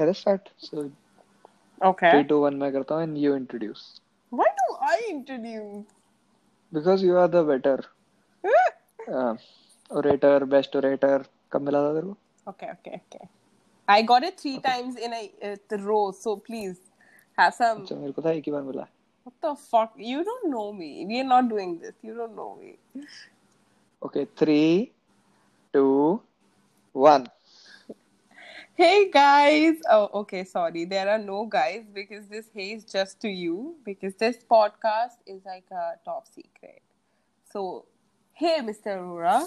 Let us start. So Okay. three, two, one मैं करता हूँ and you introduce. Why do I introduce? Because you are the better uh, orator, best orator. कब मिला था तेरे को? okay, okay, okay. I got it three okay. times in a uh, row, so please have some. अच्छा मेरे को था एक ही बार मिला. What the fuck? You don't know me. We are not doing this. You don't know me. Okay, three, two, one. Hey guys! Oh, okay, sorry. There are no guys because this hey is just to you because this podcast is like a top secret. So, hey, Mr. Aurora.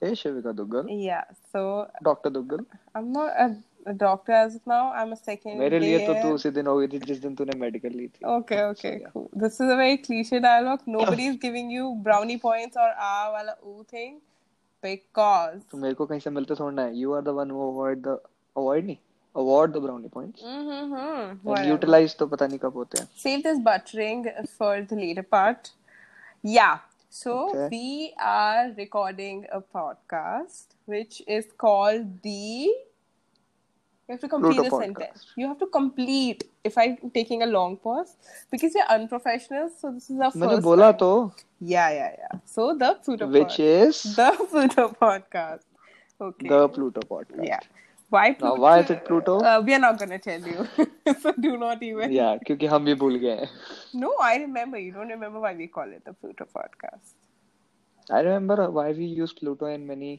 Hey Shivika Duggal, Yeah, so Doctor Duggal. I'm not a, a doctor as of now. I'm a second. मेरे लिए तो year- तू उसी दिन हो गई थी जिस दिन तूने मेडिकल ली थी. Okay, okay, yeah. cool. This is a very cliche dialogue. Nobody is giving you brownie points or ah wala ooh thing Because. तो मेरे को कहीं से मिलते थोड़ा है. You are the one who avoid the avoid नहीं award the brownie points. Mm-hmm. And Whatever. utilize तो पता नहीं कब होते हैं. Save this buttering for the later part. Yeah. So Okay. we are recording a podcast which is called the. You have to complete Pluto the podcast. sentence. You have to complete. If I'm taking a long pause, because we're unprofessionals, so this is our मैंने first. बोला time. तो Yeah, yeah, yeah. So the Pluto which pod- is the Pluto podcast. Okay. the Pluto podcast. yeah. Why Now, Pluto? why is it Pluto? Uh, we are not gonna tell you. so do not even. Yeah, क्योंकि हम भी भूल गए हैं. No, I remember. You don't remember why we call it the Pluto podcast. I remember why we use Pluto in many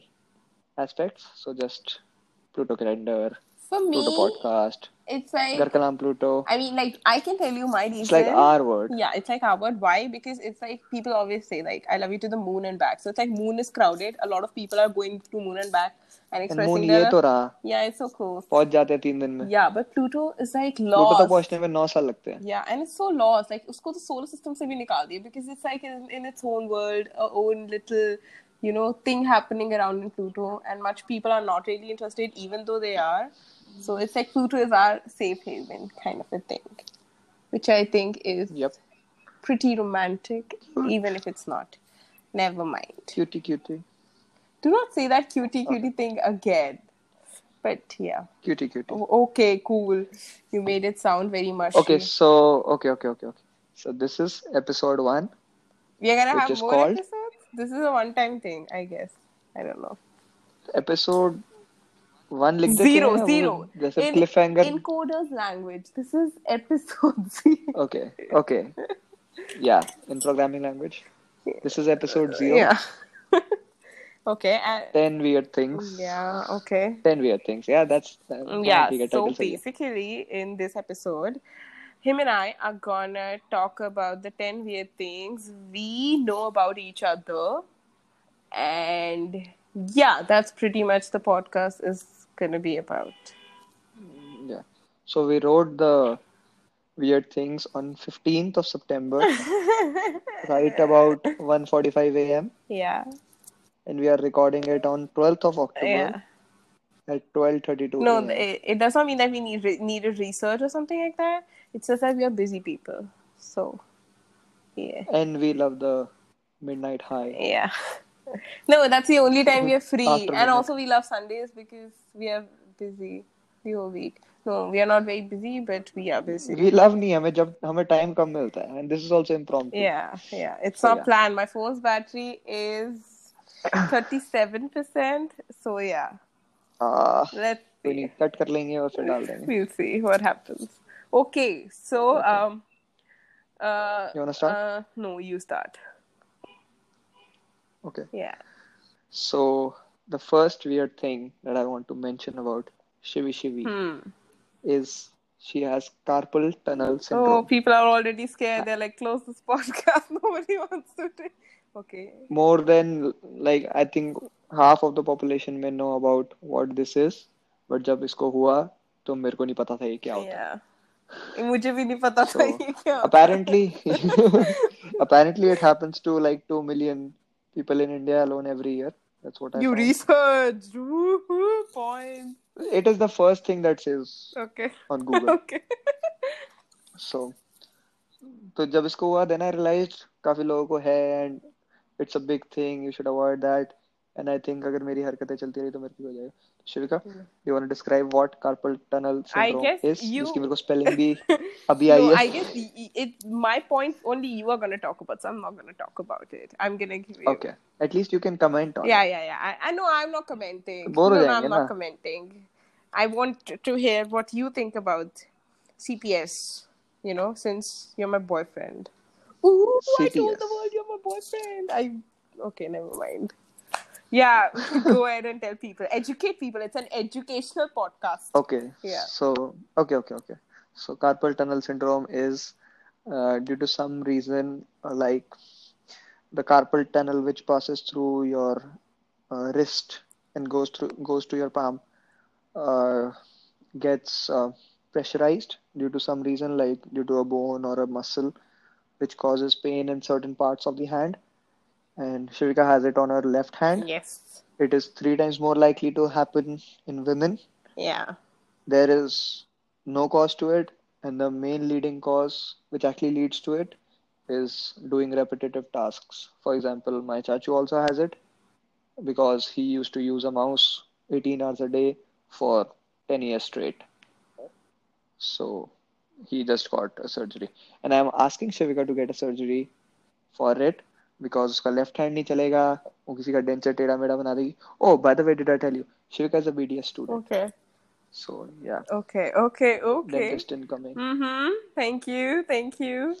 aspects. So just Pluto calendar, For me, Pluto podcast, it's like घर का नाम Pluto. I mean, like I can tell you my reason. It's like our word. Yeah, it's like our word. Why? Because it's like people always say like I love you to the moon and back. So it's like moon is crowded. A lot of people are going to moon and back and And expressing moon their ये तो रहा. yeah, it's so close. पहुंच जाते हैं तीन दिन में. Yeah, but Pluto is like Pluto lost. तक पहुंचने में नौ साल लगते हैं. Yeah, and it's so lost. Like, उसको तो solar system से भी निकाल दिया because it's like in, in its own world, a own little, you know, thing happening around in Pluto, and much people are not really interested, even though they are. So it's like Pluto is our safe haven kind of a thing, which I think is Yep. pretty romantic, hmm. even if it's not. Never mind. Cutie cutie. Do not say that cutie oh. cutie thing again. But yeah. Cutie cutie. O- Okay, cool. You made it sound very mushy. Okay, so okay, okay, okay, okay. So this is episode one. We're gonna have more called- episodes. This is a one-time thing, I guess. I don't know. Episode one लिख देते Zero, हैं वो zero. जैसे In, cliffhanger. in coders language, this is episode zero. Okay, okay. Yeah, in programming language. This is episode zero. Yeah. okay. And, Ten weird things. yeah. Okay. Ten weird things. Yeah, that's uh, Yeah. ठीक है, So title सही है. basically, in this episode, him and I are gonna talk about the ten weird things we know about each other, and yeah, that's pretty much the podcast is gonna be about. Yeah. So we wrote the weird things on 15th of September, right about 1:45 a.m. Yeah. and we are recording it on 12th of October Yeah. at 12:32 No, it, it does not mean that we need re- needed research or something like that. It's just that we are busy people. So, yeah, and we love the midnight high. yeah No, that's the only time we are free, After and midnight. also we love Sundays because we are busy the whole week. No, we are not very busy, but we are busy. We love नहीं हमें जब हमें time कम मिलता है and this is also impromptu. Yeah, yeah. It's So, not yeah. planned. My phone's battery is thirty-seven percent. So yeah, Ah, let's कोई see. नहीं cut कर लेंगे और फिर डाल देंगे. We'll see what happens. Okay, so um, uh, You wanna start? Uh, no, you start. Okay. Yeah. So the first weird thing that I want to mention about Shivi Shivi Hmm. is she has carpal tunnel Oh, syndrome. people are already scared. They're like, close this podcast. Nobody wants to take. Okay. More than like I think half of the population may know about what this is, but जब इसको हुआ तो मेरे को नहीं पता था ये क्या होता है. Yeah. मुझे भी नहीं पता था So, ये क्या होता है. apparently apparently it happens to like 2 million people in India alone every year. That's what I You found. researched. Woohoo, points. It is the first thing that says Okay. on Google. Okay. So, तो जब इसको हुआ then I realized काफी लोगों को है and it's a big thing you should avoid that and I think अगर मेरी हरकतें चलती रही तो मेरे को हो जाएगा शिविका you want to describe what carpal tunnel syndrome guess is you- जिसकी मेरे को spelling भी अभी आई No, है I guess y- y- it. My point only you are gonna talk about. So I'm not gonna talk about it. I'm gonna give you. okay at least you can comment on Yeah, it. yeah, yeah. I, I know I'm not commenting. Bore हो no, no, जाएंगे I'm not ना। commenting. I want to hear what you think about CPS. You know, since you're my boyfriend. Ooh, I told the CPS. world you're my boyfriend. I okay, never mind. Yeah, go ahead and tell people. Educate people. It's an educational podcast. Okay. Yeah. So okay, okay, okay. So carpal tunnel syndrome is uh, due to some reason uh, like the carpal tunnel which passes through your uh, wrist and goes through goes to your palm uh, gets uh, pressurized due to some reason like due to a bone or a muscle which causes pain in certain parts of the hand and Shivika has it on her left hand. Yes. it is three times more likely to happen in women. Yeah. there is no cause to it. And the main leading cause which actually leads to it is doing repetitive tasks. For example my chachu also has it because he used to use a mouse 18 hours a day for 10 years straight. So he just got a surgery. And i'm asking shivika to get a surgery for it because उसका left hand नहीं चलेगा वो किसी का denture टेढ़ा मेढ़ा बना देगी oh by the way did i tell you shivika is a bds student Okay. so yeah Okay. Okay. Okay. dentist incoming. Mm-hmm. Thank you. Thank you.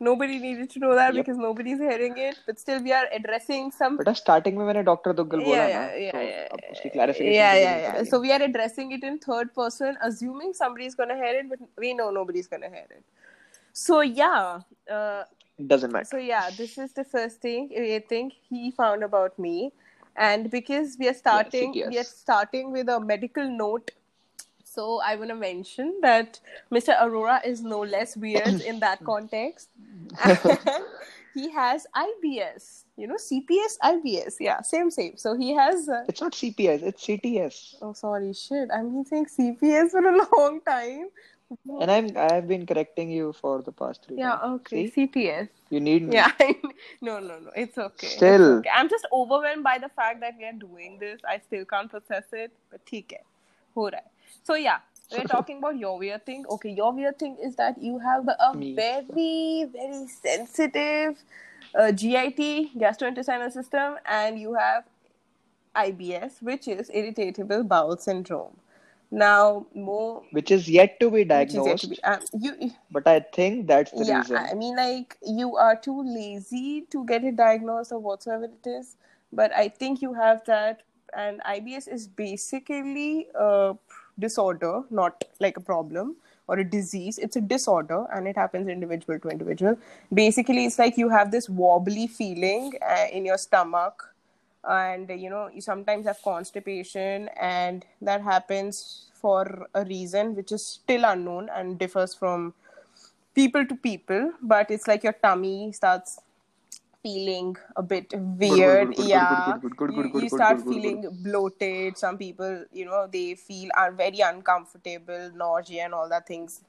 Nobody needed to know that Yep. because nobody's hearing it. But still, we are addressing some. बेटा starting में मैंने doctor Duggal बोला Yeah, ना yeah, yeah, तो yeah, अब उसकी clarification yeah, yeah, yeah. So we are addressing it in third person, assuming somebody's gonna hear it, but we know nobody's gonna hear it. So yeah, uh, doesn't matter so yeah, this is the first thing I think he found about me, and because we are starting, we are starting with a medical note. So I want to mention that Mr. Aurora is no less weird in that context. he has IBS, you know, CPS, IBS, yeah, same, same. So he has. Uh, it's not CPS it's CTS oh, sorry, shit. I've been saying CPS for a long time. and I'm I've been correcting you for the past three Yeah, times. okay, See? CPS. you need me Yeah, no, no, no. It's okay. It's Still. okay. I'm just overwhelmed by the fact that we are doing this. I still can't process it, but theek hai. Ho raha hai. So yeah, we're talking about your weird thing. Okay, your weird thing is that you have a Me. very, very sensitive uh, GIT, gastrointestinal system, and you have IBS, which is irritable bowel syndrome. Now, more which is yet to be which is yet diagnosed to be, um, you but I think that's the yeah reason. I mean like you are too lazy to get it diagnosed or whatsoever it is. But i think you have that and ibs is basically a disorder not like a problem or a disease. It's a disorder and it happens individual to individual. Basically it's like you have this wobbly feeling uh, in your stomach and you know you sometimes have constipation and that happens for a reason which is still unknown and differs from people to people but it's like your tummy starts feeling a bit weird. Yeah. you start feeling bloated. Some people you know they feel are very uncomfortable nausea and all that things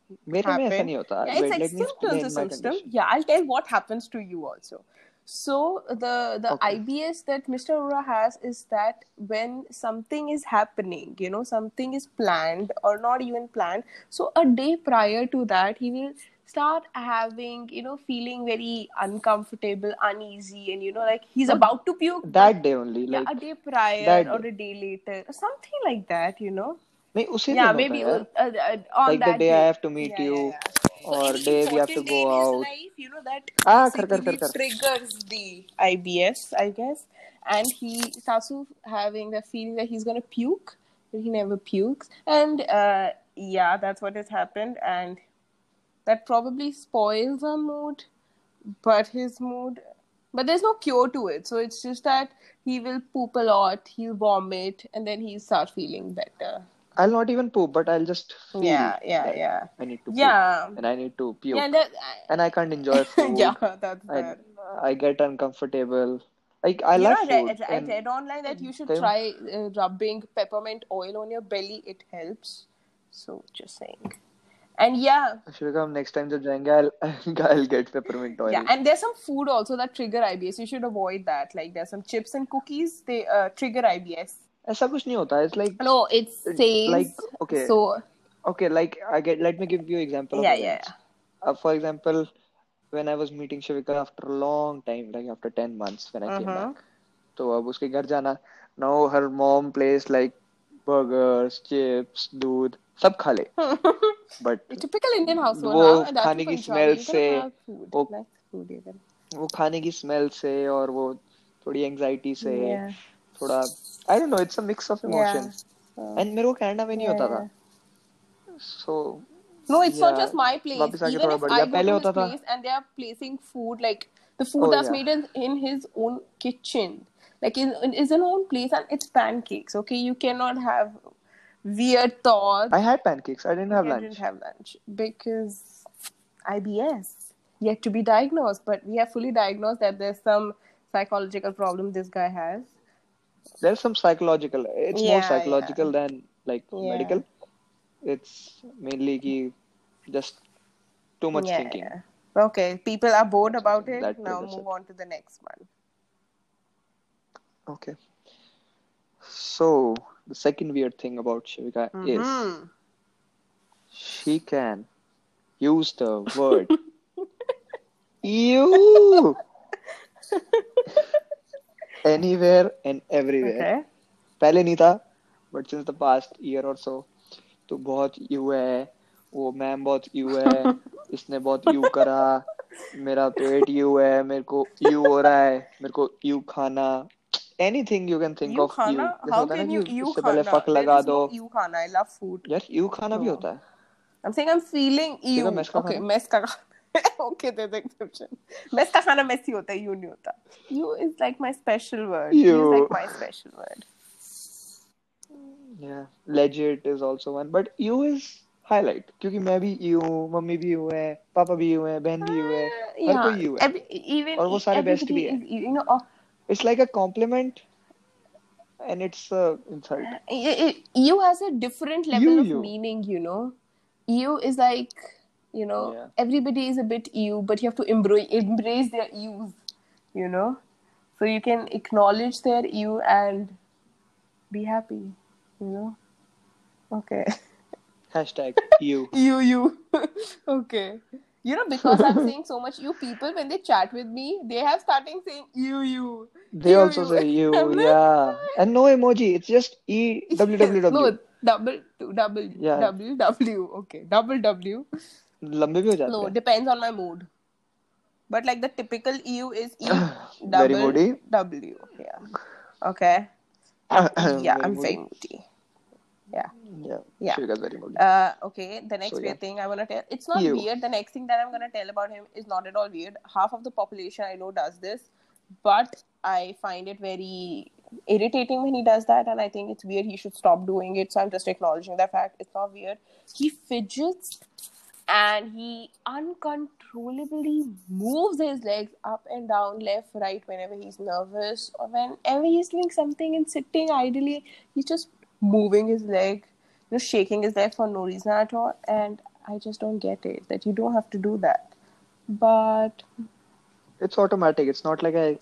happen. Yeah, it's like symptoms of yeah i'll tell what happens to you also So the the Okay. IBS that Mr. Arora has is that when something is happening, you know, something is planned or not even planned. So a day prior to that, he will start having, you know, feeling very uncomfortable, uneasy, and you know, like he's Not about to puke. but- that day only yeah, like a day prior that or day. a day later, or something like that, you know. नहीं उसी Yeah, दिन maybe होता है uh, यार uh, on like the that day I day. have to meet Yeah, you yeah, yeah. or so day we have to go out. Life, you know that ah, kar, kar, kar, kar. triggers the IBS, I guess, and he starts having the feeling that he's gonna puke, but he never pukes, and uh, yeah, that's what has happened, and that probably spoils our mood, but his mood. But there's no cure to it, so it's just that he will poop a lot, he'll vomit, and then he'll start feeling better. I'll not even poop, but I'll just yeah, yeah, yeah. I need to yeah, poop, and I need to puke, yeah, that, I, and I can't enjoy food. yeah, that's I, bad. I get uncomfortable. Like I you know, food. I, I read online that you should then, try uh, rubbing peppermint oil on your belly. It helps. So just saying. And yeah, Shurikam, next time to jayenge, I'll, I'll get peppermint oil. Yeah, and there's some food also that trigger IBS. You should avoid that. Like there's some chips and cookies they uh, trigger IBS ऐसा कुछ नहीं होता it's like no it's same like okay so okay like I get let me give you example yeah yeah for example when I was meeting Shivika after a long time, like after 10 months when I came back तो अब उसके घर जाना now her mom place like burgers chips दूध सब खा ले। But typical Indian household वो खाने की स्मेल से वो वो खाने की स्मेल से और वो थोड़ी एंजाइटी से थोड़ा I don't know it's a mix of emotion Uh, and मेरे को कनाडा में नहीं होता yeah. था सो No, it's not Yeah. just my place. वापस आके Even थोड़ा if बढ़िया. I go पहले to होता his था. place and they are placing food like the food Oh, that's yeah. made in, in his own kitchen, like in, in his own place, and it's pancakes. Okay, you cannot have weird thoughts. I had pancakes I didn't have I lunch didn't have lunch because IBS yet to be diagnosed, but we have fully diagnosed that there's some psychological problem this guy has. there's some psychological it's more Yeah, psychological than like Yeah. medical it's mainly ki just too much yeah, thinking yeah. Okay, people are bored about it. That- now move it. on to the next one. okay so the second weird thing about Shivika is Mhm. she can use the word you anywhere and everywhere पहले नहीं था but since the past year और so तो बहुत you है वो ma'am बहुत you है इसने बहुत यू करा मेरा पेट यू है मेरे को यू हो रहा है मेरे को यू खाना anything you can think of you how can you you खाना पहले फक लगा दो। यू खाना आई लव फ़ूड यार यू खाना भी होता है। I am saying I am feeling you okay mess का okay, there's an exception. Mess का खाना messy होता है, you नहीं होता. You is like my special word. You is You. like my special word. या legit is also one but you is highlight क्योंकि मैं भी यू हूँ मम्मी भी यू है पापा भी यू है बहन भी यू है हर Yeah. कोई यू है Every, even और वो सारे best everybody भी हैं. is, you know, oh, It's like a compliment and it's a insult. it, it, you has a different level You, of you. meaning, you know. You is like, you know, Yeah. everybody is a bit you, but you have to embrace embrace their yous, you know. So you can acknowledge their you and be happy, you know. Okay. Hashtag you. you you. okay. You know, because I'm saying so much you people when they chat with me, they have starting saying you you. They You, also you. say you, yeah. And no emoji. It's just E W W No, W. double double Yeah. W W. Okay, double W. लंबे भी हो जाते No, हैं. depends on my mood. But like the typical EU is E Very double moody. W. Yeah. Okay. Very yeah, I'm moody. very moody. Yeah. Yeah. Yeah. Shivika's very moody. Uh, okay. The next So, weird yeah. thing I wanna tell. It's not You. weird. The next thing that I'm gonna tell about him is not at all weird. Half of the population I know does this, but I find it very irritating when he does that, and I think it's weird. He should stop doing it. So I'm just acknowledging that fact. It's not weird. He fidgets and he uncontrollably moves his legs up and down, left, right, whenever he's nervous or whenever he's doing something and sitting idly, he's just moving his leg, you know, shaking his leg for no reason at all. And I just don't get it that you don't have to do that. But it's automatic. It's not like a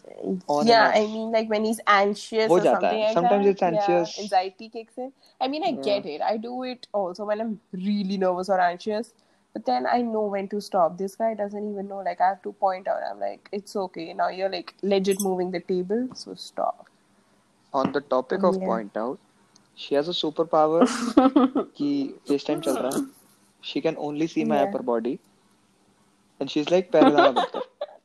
yeah. I mean, like when he's anxious or something. Like Sometimes that. it's anxious. Yeah, anxiety kicks in. I mean, I yeah. get it. I do it also when I'm really nervous or anxious but then i know when to stop this guy doesn't even know like i have to point out i'm like it's okay now you're like legit moving the table so stop on the topic of yeah. point out she has a superpower ki face time chal raha she can only see my yeah. upper body and she's like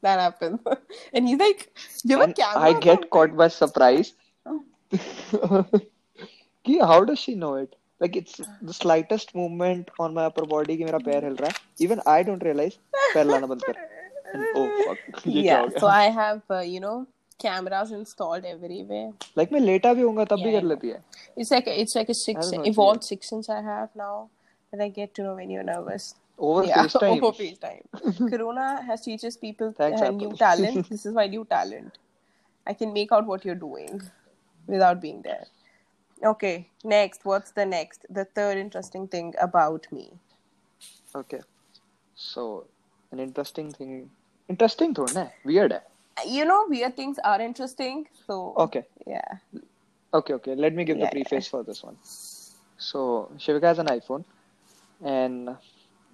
that happens. And he's like, you have a camera. I get caught by surprise. Oh. how does she know it? Like it's the slightest movement on my upper body कि मेरा पैर हिल रहा है. Even I don't realize पैर लाना बंद कर. And, oh fuck, ये क्या Yeah. हो गया? So I have, uh, you know, cameras installed everywhere. Like मैं लेटा भी होऊंगा तब भी Yeah, कर I लेती है. It's like a, it's like a I six don't know, it's evolved six sense I have now that I get to know when you're nervous. Over yeah, FaceTime. over FaceTime. Corona has teaches people Thanks, uh, new Apple. talent. This is my new talent. I can make out what you're doing without being there. Okay, next. What's the next? The third interesting thing about me. Okay. So, an interesting thing. Interesting though, na? Weird है. You know, weird things are interesting. So Okay. yeah. Okay, okay. Let me give the Yeah, preface for this one. So, Shivika has an iPhone and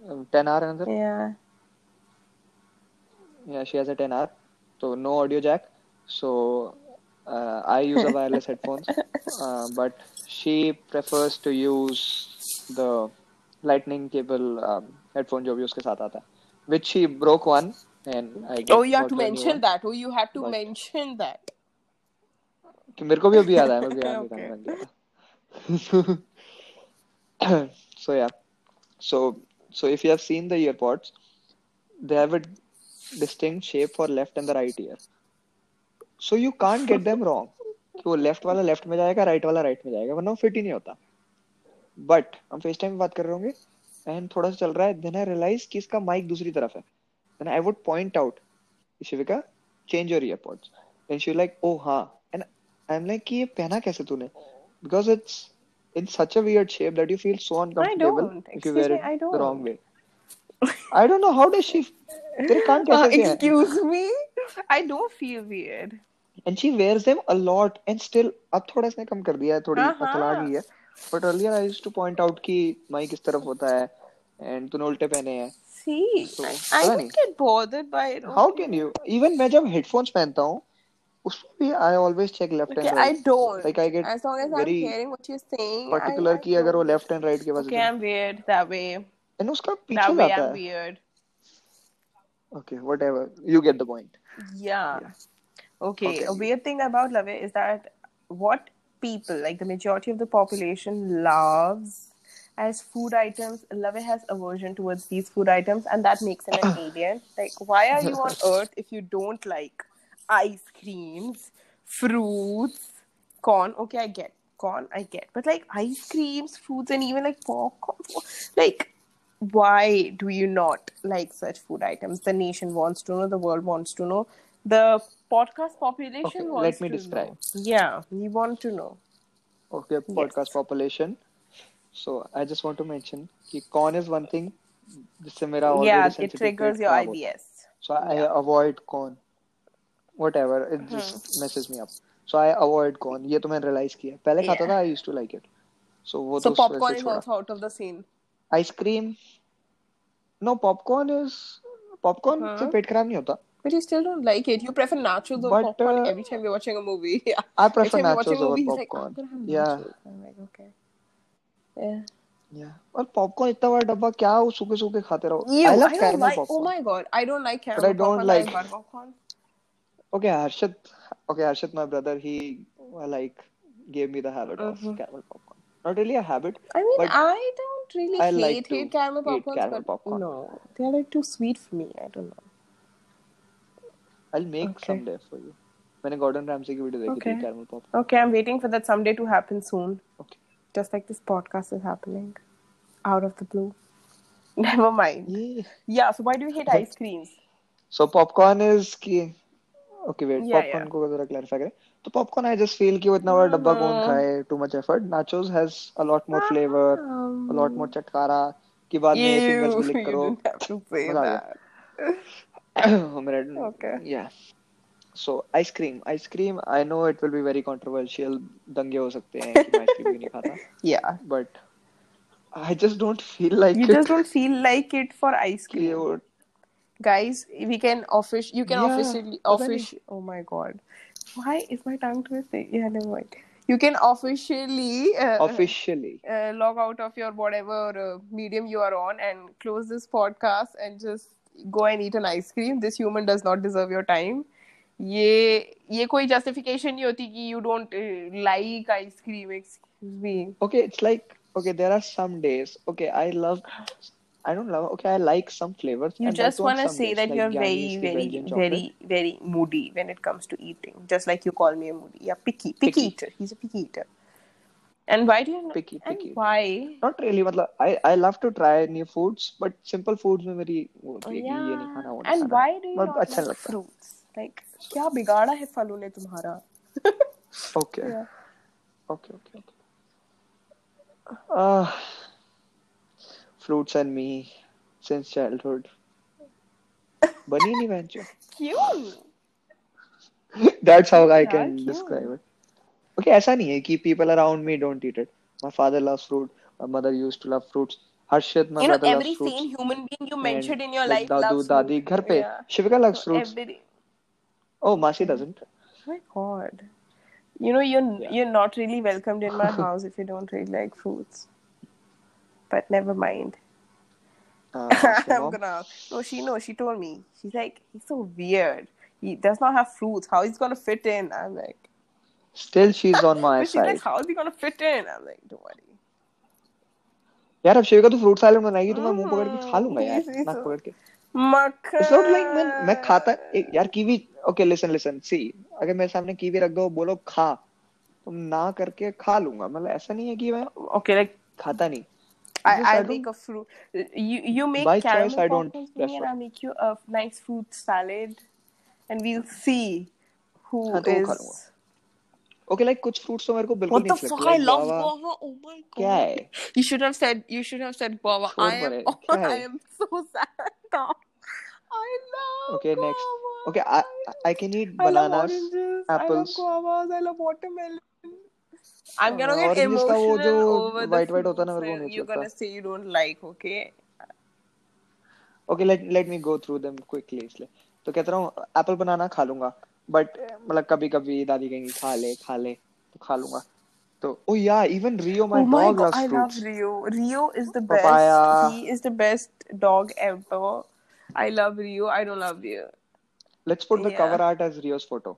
um, 10R another. Yeah. Yeah, she has a 10R. So, no audio jack. So, uh, I use a wireless headphones. Uh, but she prefers to use the lightning cable um, headphone जो भी उसके साथ आता है. Which she broke one and I get Oh, you have got to her a new mention one. that. Oh, you have to But- mention that. कि मेरे को भी अभी याद आया मैं भी याद Okay. निकालने लग गया था so yeah so so if you have seen the earpods they have a distinct shape for left and the right ear so you can't get them wrong कि वो लेफ़्ट वाला लेफ़्ट में जाएगा राइट वाला राइट में जाएगा वरना वो फिट ही नहीं होता बट हम फेस टाइम बात कर रहे होंगे एंड थोड़ा सा चल रहा है देन आई रियलाइज़ कि इसका माइक दूसरी तरफ़ है then I would point out Shivika change your earpods and she like oh हाँ एंड आई एम लाइक कि ये पहना कैसे तूने because it's in such a weird shape that you feel so uncomfortable don't. if you wear me, it the wrong way. I don't know how does she तेरे कान Uh, कैसे हैं? excuse me. I don't feel weird. and she wears them a lot and still अब थोड़ा इसने कम कर दिया है थोड़ी हाँ, हाँ। गई है but earlier I used to point out कि माइक किस तरफ़ होता है and तूने उल्टे पहने हैं See, So, I, I don't get bothered by it. how can you even मैं जब headphones पहनता हूँ उसमें भी I always check left Okay, and right I don't. Like, I get as long as very I'm hearing what you're saying. particular I, I कि अगर वो left and right के पास Okay, I'm weird that way. and उसका That way, I'm weird. okay whatever you get the point Yeah. Okay. Okay. A weird thing about Love is that what people, like the majority of the population, loves as food items, Love has aversion towards these food items, and that makes him an alien. Like, why are you on Earth if you don't like ice creams, fruits, corn? Okay, I get corn, I get, but like ice creams, fruits, and even like popcorn, like why do you not like such food items? The nation wants to know, the world wants to know, the podcast population Okay, let wants me to describe. know. Yeah, we want to know. Okay, podcast population. So I just want to mention कि corn is one thing जिससे मेरा already yeah, it sensitive triggers trait your खराब होता है. IBS. So I avoid corn. Whatever, it just messes me up. So I avoid corn. ये तो मैंने realize किया. पहले खाता Yeah. था I used to like it. So वो So तो उस वजह popcorn से is छोड़ा. also out of the scene. Ice cream no popcorn is popcorn से पेट खराब नहीं होता। But you still don't like it. You prefer nachos over but, popcorn uh, every time you're watching a movie. Yeah. i prefer nachos over movie, popcorn. Oh, like, और popcorn इतना बड़ा डब्बा क्या वो सूखे सूखे खाते रहो। I love caramel popcorn oh my God I don't like caramel I don't like popcorn okay Harshit okay Harshit my brother he like give me the habit of caramel popcorn not really a habit I mean I don't really I hate like to hate caramel eat popcorns, caramel but popcorn. no, they're like too sweet for me. I don't know. I'll make Okay. someday for you. मैंने Gordon Ramsay की video देखी थी Okay. Caramel popcorn Okay, I'm waiting for that someday to happen soon. Okay. Just like this podcast is happening, out of the blue. Never mind. ये Yeah. So why do you hate But- ice creams? So popcorn is की okay wait Yeah, popcorn yeah. को जरा clarify करें तो popcorn I just feel कि वो इतना बड़ा डब्बा कौन खाए? Too much effort nachos has a lot more flavour a lot more चटकारा कि बाद में फिंगर्स भी लिख करो। दंगे हो सकते हैं कि मैं नहीं खाता। why is my tongue twisting yeah never mind you can officially uh, officially uh, log out of your whatever uh, medium you are on and close this podcast and just go and eat an ice cream this human does not deserve your time ये ये कोई justification नहीं होती कि you don't uh, like ice cream excuse me okay it's like okay there are some days okay I love I don't love okay I like some flavors You and that just too on want to some say days, that like you're very, Giannis, the very, Belgian very, chocolate. very moody when it comes to eating. Just like you call me a moody. Yeah, picky, picky, Picky. eater. He's a picky eater. And why do you? Picky, and picky. why? not really मतलब I I love to try new foods but simple foods में मेरी वो होती है कि ये नहीं खाना वो नहीं And खाना why do you बहुत not अच्छा like लगता है fruits? Like क्या बिगाड़ा है फलों ने तुम्हारा? okay Yeah. okay okay okay uh fruits and me since childhood. बनी नहीं बहन चो. क्यों? That's how I यार, can क्यों? describe it. Okay, ऐसा नहीं है कि people around me don't eat it. My father loves fruit. My mother used to love fruits. Harshit, my You know, brother every loves fruits. sane human being you And mentioned in your like life Dadu loves दादी fruit. घर पे Yeah. Shivika loves So fruits. every- Oh, Masi doesn't. Oh my god. You know, you're Yeah. you're not really welcomed in my house if you don't really like fruits. But never mind. Uh, I'm gonna. No, she knows. She told me. She's like, he's so weird. He does not have fruits. How he's gonna fit in? I'm like, Still, she's on my but she's like, how is he gonna fit in? I'm like, don't worry. यार अब शिविका तू fruit salad बनाएगी तो मैं मुँह पकड़ के खा लूँगा Mm, यार नाक पकड़ के Makhan. इट्स नॉट लाइक मैं मैं खाता एक, यार kiwi okay listen listen see अगर मेरे सामने कीवी रख दो बोलो खा तो ना करके खा लूँगा मतलब ऐसा नहीं है कि मैं Okay, like खाता नहीं I, It's just I I don't- make a fruit. You you make By choice, caramel I don't popcorns for me, and prefer. I make you a nice fruit salad, and we'll see who हाँ, तो वो खा is. लूंगा। Okay like कुछ fruits तो मेरे को बिल्कुल What नहीं the अच्छे fuck? लगते I like love guava guava. Oh my god. क्या है You should have said. You should have said guava. छोड़ I am. परे, क्या I है? am so sad now. I love. Okay, next. guava. Okay, I I can eat I love bananas, oranges. apples. I love guavas. I love watermelon. I'm gonna get emotional over the white white होता ना मेरे को नहीं You're gonna say you don't like, okay? Okay, let let me go through them quickly इसलिए। तो कहता हूँ apple banana खा लूँगा बट मतलब कभी कभी दादी कहेंगी खा ले खा ले तो खा लूँगा। तो ओ yeah even Rio my dog loves fruits I love Rio Rio is the best he is the best dog ever I love Rio I don't love Rio let's put the cover art as Rio's photo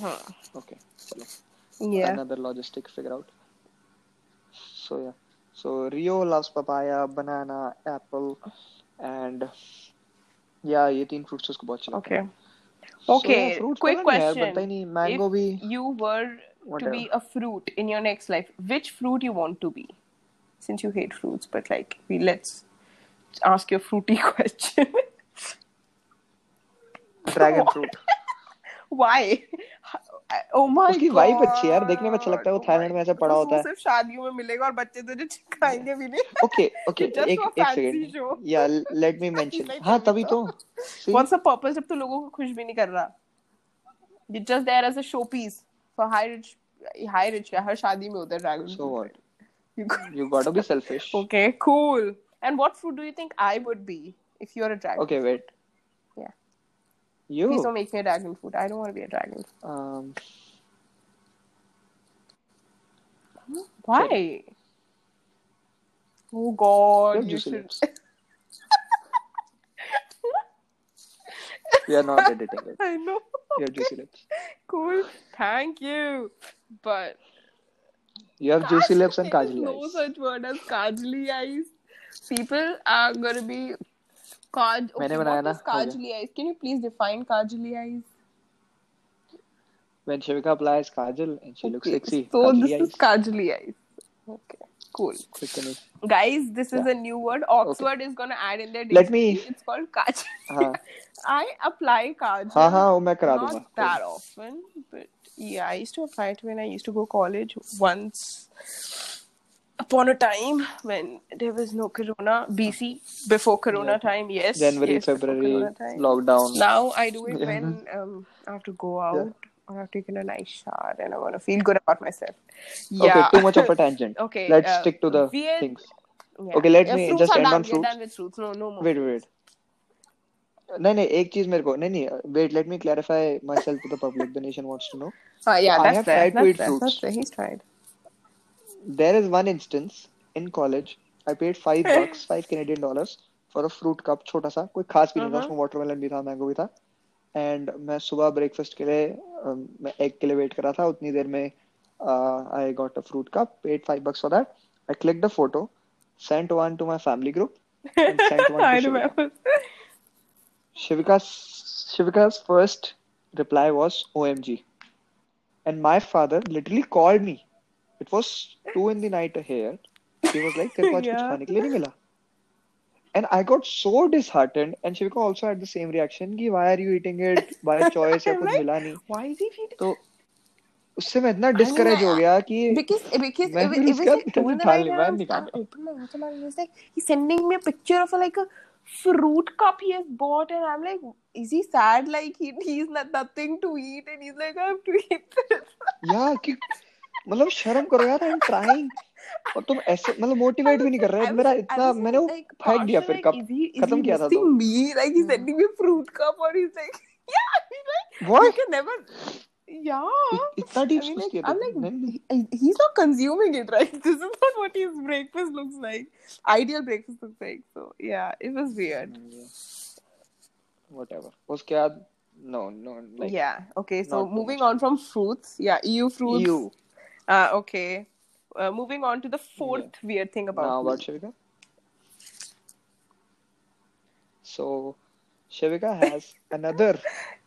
हाँ okay चलो। Yeah. another logistic figure out so yeah so rio loves papaya banana apple and yeah ये तीन fruits उसको बहुत अच्छे लगते Okay. हैं So, Okay. yeah, fruits Quick पता नहीं यार, question. बनता ही नहीं mango if भी you were to Whatever. be a fruit in your next life, which fruit you want to be? Since you hate fruits, but like, we let's ask you a fruity question. dragon fruit Why? Oh oh my उसकी wife अच्छी है यार देखने में अच्छा लगता है वो थाईलैंड oh में ऐसा पड़ा होता है। सिर्फ़ शादियों में मिलेगा और बच्चे तुझे चिपकाएँगे भी नहीं। ओके ओके एक एक सेकंड या लेट मी मेंशन हाँ तभी तो। व्हाट्स द पर्पस जब तू लोगों को खुश भी नहीं कर रहा? You just there as a showpiece for high rich high rich हर शादी में होता है dragon so what you got to be selfish okay cool and what food do you think I would be if you are a dragon okay wait you Please don't make me a dragon fruit. I don't want to be a dragon. um Why? Oh God, You, you should. we are not editing it I know. you have juicy lips Cool. Thank you. But you have juicy lips and kajli no such word as kajli eyes. People are gonna be Okay, मैंने बनाया ना, is हो kajli eyes? Can you please define kajli eyes? when Shivika applies kajal and she looks Okay, sexy So kajli this eyes is kajli eyes. Okay, cool. quick finish Guys, this is Yeah. a new word. Oxford okay. is gonna add in their Let me- It's called kajal. हाँ I apply kajal. हाँ हाँ वो मैं करा not दूँगा that often, but yeah, I used to apply it when I used to go college once upon a time when there was no corona. BC before corona Yeah. time, yes. January yes, before February corona time. lockdown Now I do it Yeah. when um, I have to go out or I've taken a nice shower and I want to feel good about myself. Yeah. okay too much of a tangent Okay, let's uh, stick to the weird- things Yeah. Okay, let Yeah, me fruits just are end done. on We're fruits. done with fruits. No, no more. wait wait नहीं नहीं एक चीज मेरे को नहीं नहीं wait let me clarify myself to the public the nation wants to know Uh, yeah, I that's have fair. tried to there is one instance in college I paid five bucks five Canadian dollars for a fruit cup छोटा सा कोई खास भी नहीं था Uh-huh. उसमें watermelon भी था mango भी था एंड मैं सुबह ब्रेकफास्ट के लिए मैं एग के लिए वेट कर रहा था उतनी देर में I got a fruit cup paid five bucks for that I clicked the photo sent one to my family group and sent one to I Shivika. Shivika's Shivika's first reply was OMG. And my father literally called me. It was two in the night here. He was like, तेरे को आज कुछ Yeah. खाने के लिए नहीं मिला? And I got so disheartened. And Shivika also had the same reaction कि why are you eating it by choice या I'm कुछ like, मिला नहीं. Why is he feeding? तो उससे मैं इतना डिस्करेज हो गया कि because because मैं it, फिर it उसके was like बाद two in the निकाल night नहीं and मैं I'm, निकाल I'm open my WhatsApp and he's like he's sending me a picture of a, like a fruit cup he has bought and I'm like is he sad like he he's not nothing to eat and he's like I have to eat this या कि मतलब शर्म करो यार I am trying और तुम ऐसे मतलब मोटिवेट भी नहीं कर रहे I मेरा was- I इतना was मैंने वो like, फेंक दिया partial, फिर like, कब is he, is खत्म he किया था missing तो me like he's sending me a fruit cup or he's like yeah he's like you what can never yeah इतना डीप I mean, सोच like, किया I'm था like, नहीं he- he's not consuming it, right? This is not what his breakfast looks like. Ideal breakfast looks like. So yeah, it was weird. whatever उसके बाद no no like yeah. Okay. So not too moving much. on from fruits. Yeah, EU fruits. you Uh, okay. Uh, moving on to the fourth weird thing about now about Shivika so Shivika has another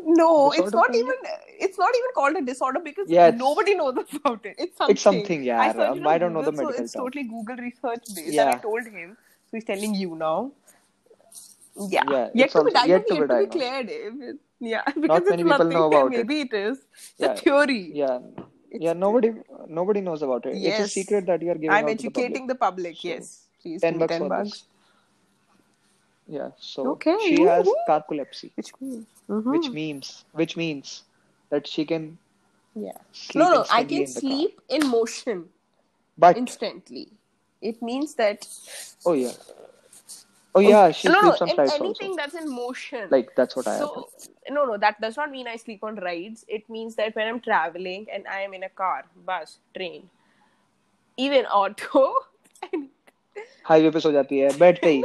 No, it's not even. It's not even called a disorder because Yeah, nobody knows about it. It's something. It's something, yeah. I, I don't know the Google, medical So it's term. totally Google research based, Yeah. and I told him, so he's telling you now. Yeah, Yeah, yet to be diagnosed, yet to be to be cleared. Yeah, because many it's people nothing, know about it. maybe it is. It's Yeah. a theory. yeah It's yeah nobody nobody knows about it it's a secret that you are giving I'm to the public. educating the public. So, yes, please. 10 give me bucks 10 for bucks. yeah so Okay, she has woohoo. narcolepsy Which means. which Mhm. means which means that she can Yeah. No, no, I can in the car. sleep in motion but instantly. It means that oh yeah oh yeah she no, no, sleeps on in flights anything also that's in motion. like that's what I have so no, no, that does not mean I sleep on rides. It means that when I'm traveling and I am in a car, bus, train, even auto, and highway पे सो जाती है बैठते ही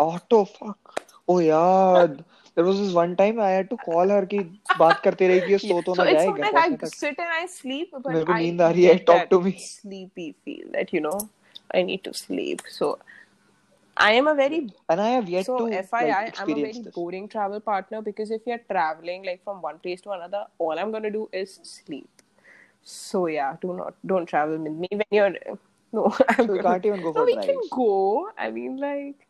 auto fuck oh यार there was this one time I had to call her कि बात करते रही कि ये सो तो so ना it's जाए not घर like पहुंचने I तक sit and I sleep, but मेरे को I नींद आ रही है, get talk that to me. sleepy feel that you know I need to sleep. So I am a very and I have yet so to FYI, like I'm a experience very this boring travel partner because if you're traveling like from one place to another, all I'm gonna do is sleep. So yeah, do not don't travel with me when you're no. I'm So you gonna- can't even go no, for we can drives. go. I mean, like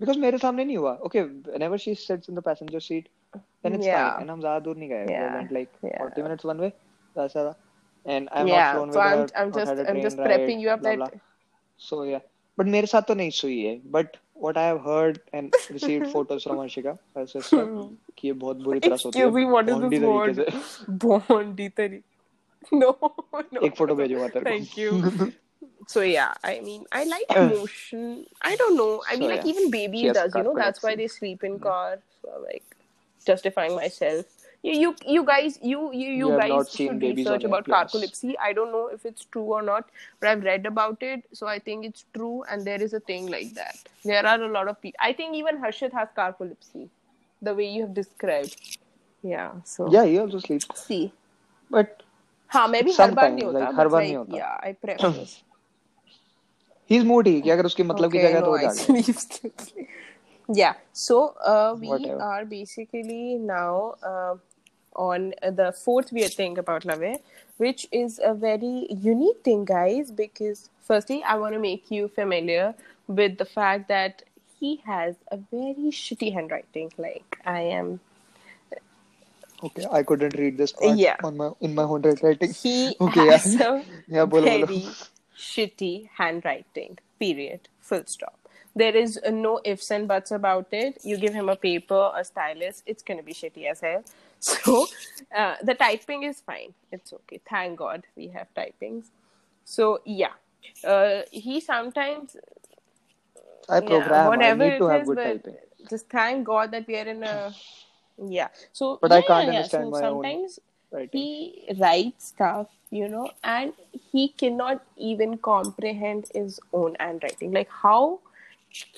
because मेरे सामने नहीं हुआ okay whenever she sits in the passenger seat then it's Yeah. fine and हम ज्यादा दूर नहीं गए we Yeah. went like Yeah. 40 minutes one way that's it and I'm yeah. not flown So with I'm her I'm not just had a I'm train just ride, prepping you up blah, that blah. so yeah But मेरे साथ तो नहीं सोई है but what I have heard and received photos from Arshika her sister कि ये बहुत बुरी तरह सोती है excuse me, what is this word? Bondi tari. No, no. एक फ़ोटो भेजूँगा तेरे को Thank you. So yeah, I mean, I like motion. I don't know. I So, mean, like yeah. even has does, you know. That's why they sleep in cars. So like justifying myself. You, you, you guys, you, you, you You have guys not seen should babies research on about airplanes. narcolepsy. I don't know if it's true or not, but I've read about it, so I think it's true. And there is a thing like that. There are a lot of people. I think even Harshit has narcolepsy, the way you have described. Yeah. So yeah he also sleeps see. but हाँ मैं भी हर बार Sometimes, नहीं होता like, but her bar like, नहीं होता. yeah I prefer he's moody कि अगर उसकी मतलब की Okay, जगह है तो no, वो I जाग जाए. sleep still. yeah so uh, we Whatever. are basically now uh, on the fourth weird thing about Lave which is a very unique thing guys because firstly I want to make you familiar with the fact that he has a very shitty handwriting like I am Okay, I couldn't read this part Yeah. on my in my own handwriting. he Okay, has yeah. a Yeah, bolo, bolo. very shitty handwriting. Period. Full stop. There is no ifs and buts about it. You give him a paper, a stylus, it's gonna be shitty as hell. So uh, the typing is fine. It's okay. Thank God we have typings. So yeah, uh, he sometimes I program. I whatever need to it have is, good typing. just thank God that we are in a yeah. So But yeah, I can't yeah, yeah. understand So my own sometimes Writing. he writes stuff, you know, and he cannot even comprehend his own handwriting. Like, how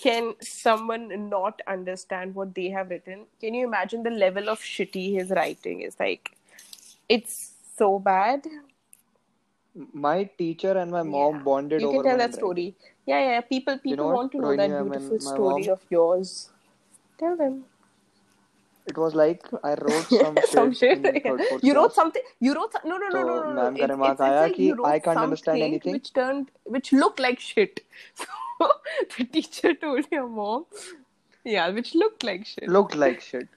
can someone not understand what they have written? Can you imagine the level of shitty his writing is? Like, it's so bad. My teacher and my mom Yeah. bonded You over can tell that story. Yeah, yeah. People, people know want to know that beautiful story mom- of yours. Tell them. It was like I wrote some shit, some shit. in third, fourth you wrote class. something. You wrote some, no, no, no, So, no, no, no. ma'am का It's, remark it's, it's आया like कि you wrote I can't understand something anything. which turned, which looked like shit. So the teacher told your mom, yeah, which looked like shit. Looked like shit.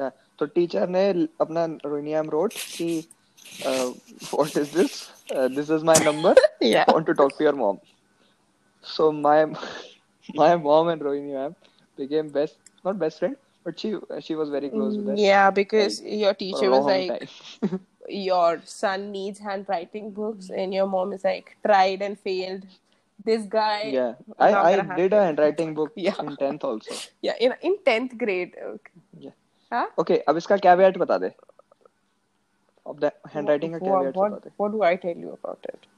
Yeah. तो teacher ने अपना Rohini ma'am wrote कि uh, what is this? Uh, this is my number. Yeah. I want to talk to your mom. So my my mom and Rohini ma'am became best, not best friend, but she she was very close with us. Yeah, because like, your for a teacher was long like, time. your son needs handwriting books, and your mom is like, tried and failed. This guy. yeah, not I I gonna did a happen. handwriting book Yeah. in tenth also. Yeah, in in tenth grade. Okay. Yeah. Huh? Okay, अब इसका caveat बता दे. अब the handwriting का What, caveat what, बता दे. what do I tell you about it?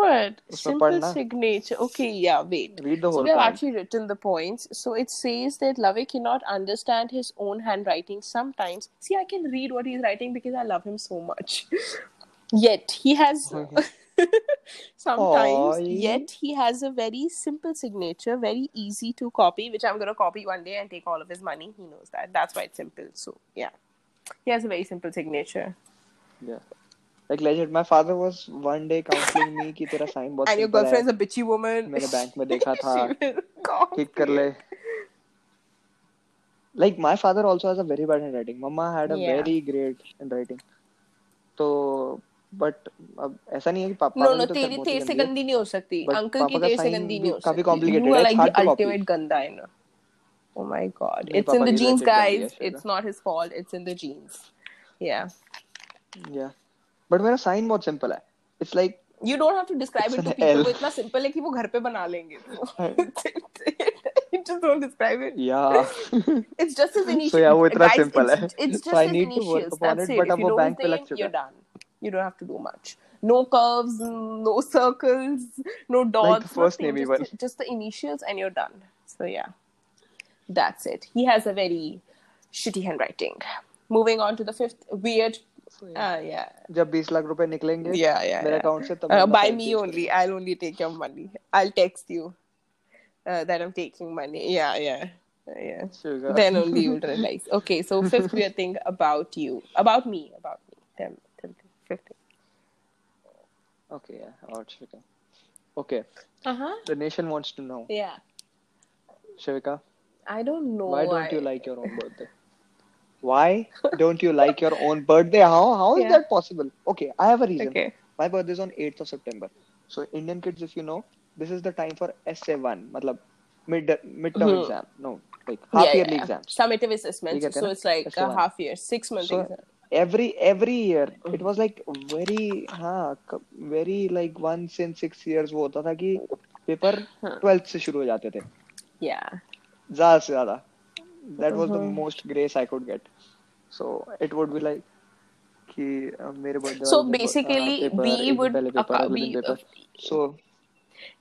Good. Simple signature. Okay, yeah, wait. Read the whole so we have point. actually written the points. So it says that Lave cannot understand his own handwriting sometimes. See, I can read what he's writing because I love him so much. yet he has sometimes Aww. yet he has a very simple signature, very easy to copy, which I'm gonna copy one day and take all of his money. He knows that. That's why it's simple. So yeah. He has a very simple signature. Yeah. Like legit, my father was one day counseling me कि तेरा sign बहुत And your simple है. girlfriend's a bitchy woman. मैंने bank में देखा था. ठीक कर ले. Like my father also has a very bad handwriting. Mama had a Yeah. very great handwriting. तो but अब ऐसा नहीं है कि पापा नो की नो तो तेरी तेरे से गंदी नहीं हो सकती अंकल की तेरे से गंदी नहीं हो काफ़ी सकती complicated you are है. like the ultimate ganda you know oh my god it's in the genes गंदी है, guys it's not his fault it's in the genes yeah Yeah. But मेरा sign बहुत simple है. It's like you don't have to describe It's it to an people L. वो इतना simple है कि वो घर पे बना लेंगे you just don't describe it yeah. it's just his initials So, yeah, वो इतना guys simple it's, है. it's just So, I his need to work initials upon that's it, it but if अब you वो know his bank पे लग name चुका you're है. done you don't have to do much no curves no circles no dots the first nothing, name just, even. just the initials and you're done so yeah that's it he has a very shitty handwriting moving on to the fifth weird So, yeah. uh, yeah जब 20 लाख रुपए निकलेंगे yeah yeah, मेरे yeah. Account से तब Uh, मैं by sign me change only i'll only take your money i'll text you uh, that i'm taking money yeah yeah Uh, yeah करूंगा. then only you'll realize. Okay, so fifth weird thing about you, about me, about me. Tell, tell me. Fifth thing. Okay, yeah, about Shivika. Okay, Uh huh. the nation wants to know. Yeah. Shivika, I don't know. why don't you I- like your own birthday? Why don't you like your own birthday? How how is Yeah. that possible? Okay, I have a reason. Okay. My birthday is on 8th of September. So Indian kids, if you know, this is the time for SA1, matlab mid midterm Mhm. exam. No, like half yeah, yearly yeah, yeah. exams. Summative You assessments. get it, So na? it's like That's a the one. half year, six month So exam. every every year it was like very हाँ क- very like once in six years वो होता था कि paper हाँ. 12th से शुरू हो जाते थे Yeah. ज्यादा से ज्यादा that was the Mhm. most grace I could get so it would be like कि uh, मेरे birthday So वाले दिन basically, uh, paper, we एक दिन would पहले पेपर acco- अगले दिन we- paper so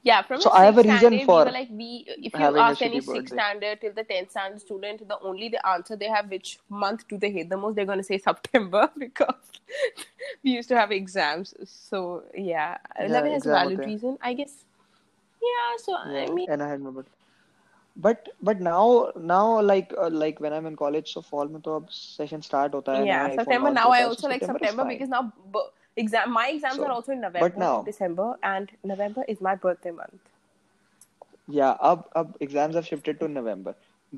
Yeah, from So the I have a sixth reason standard, for we were like we. If you having a ask any shitty sixth birthday. standard till the tenth standard student, the only the answer they have, which month do they hate the most? They're going to say September because we used to have exams. So yeah, Yeah, eleven has a exam valid होते हैं. reason, I guess. Yeah, so I yeah, mean, and I had my birthday but but now now like uh, like when I'm in college so fall में तो अब session start होता है yeah, नया iPhone September. launch Now होता I है, so also like September is September fine. because now b- exam my exams So, are also in November, but now- December, and November is my birthday month. Yeah, up up exams have shifted to November.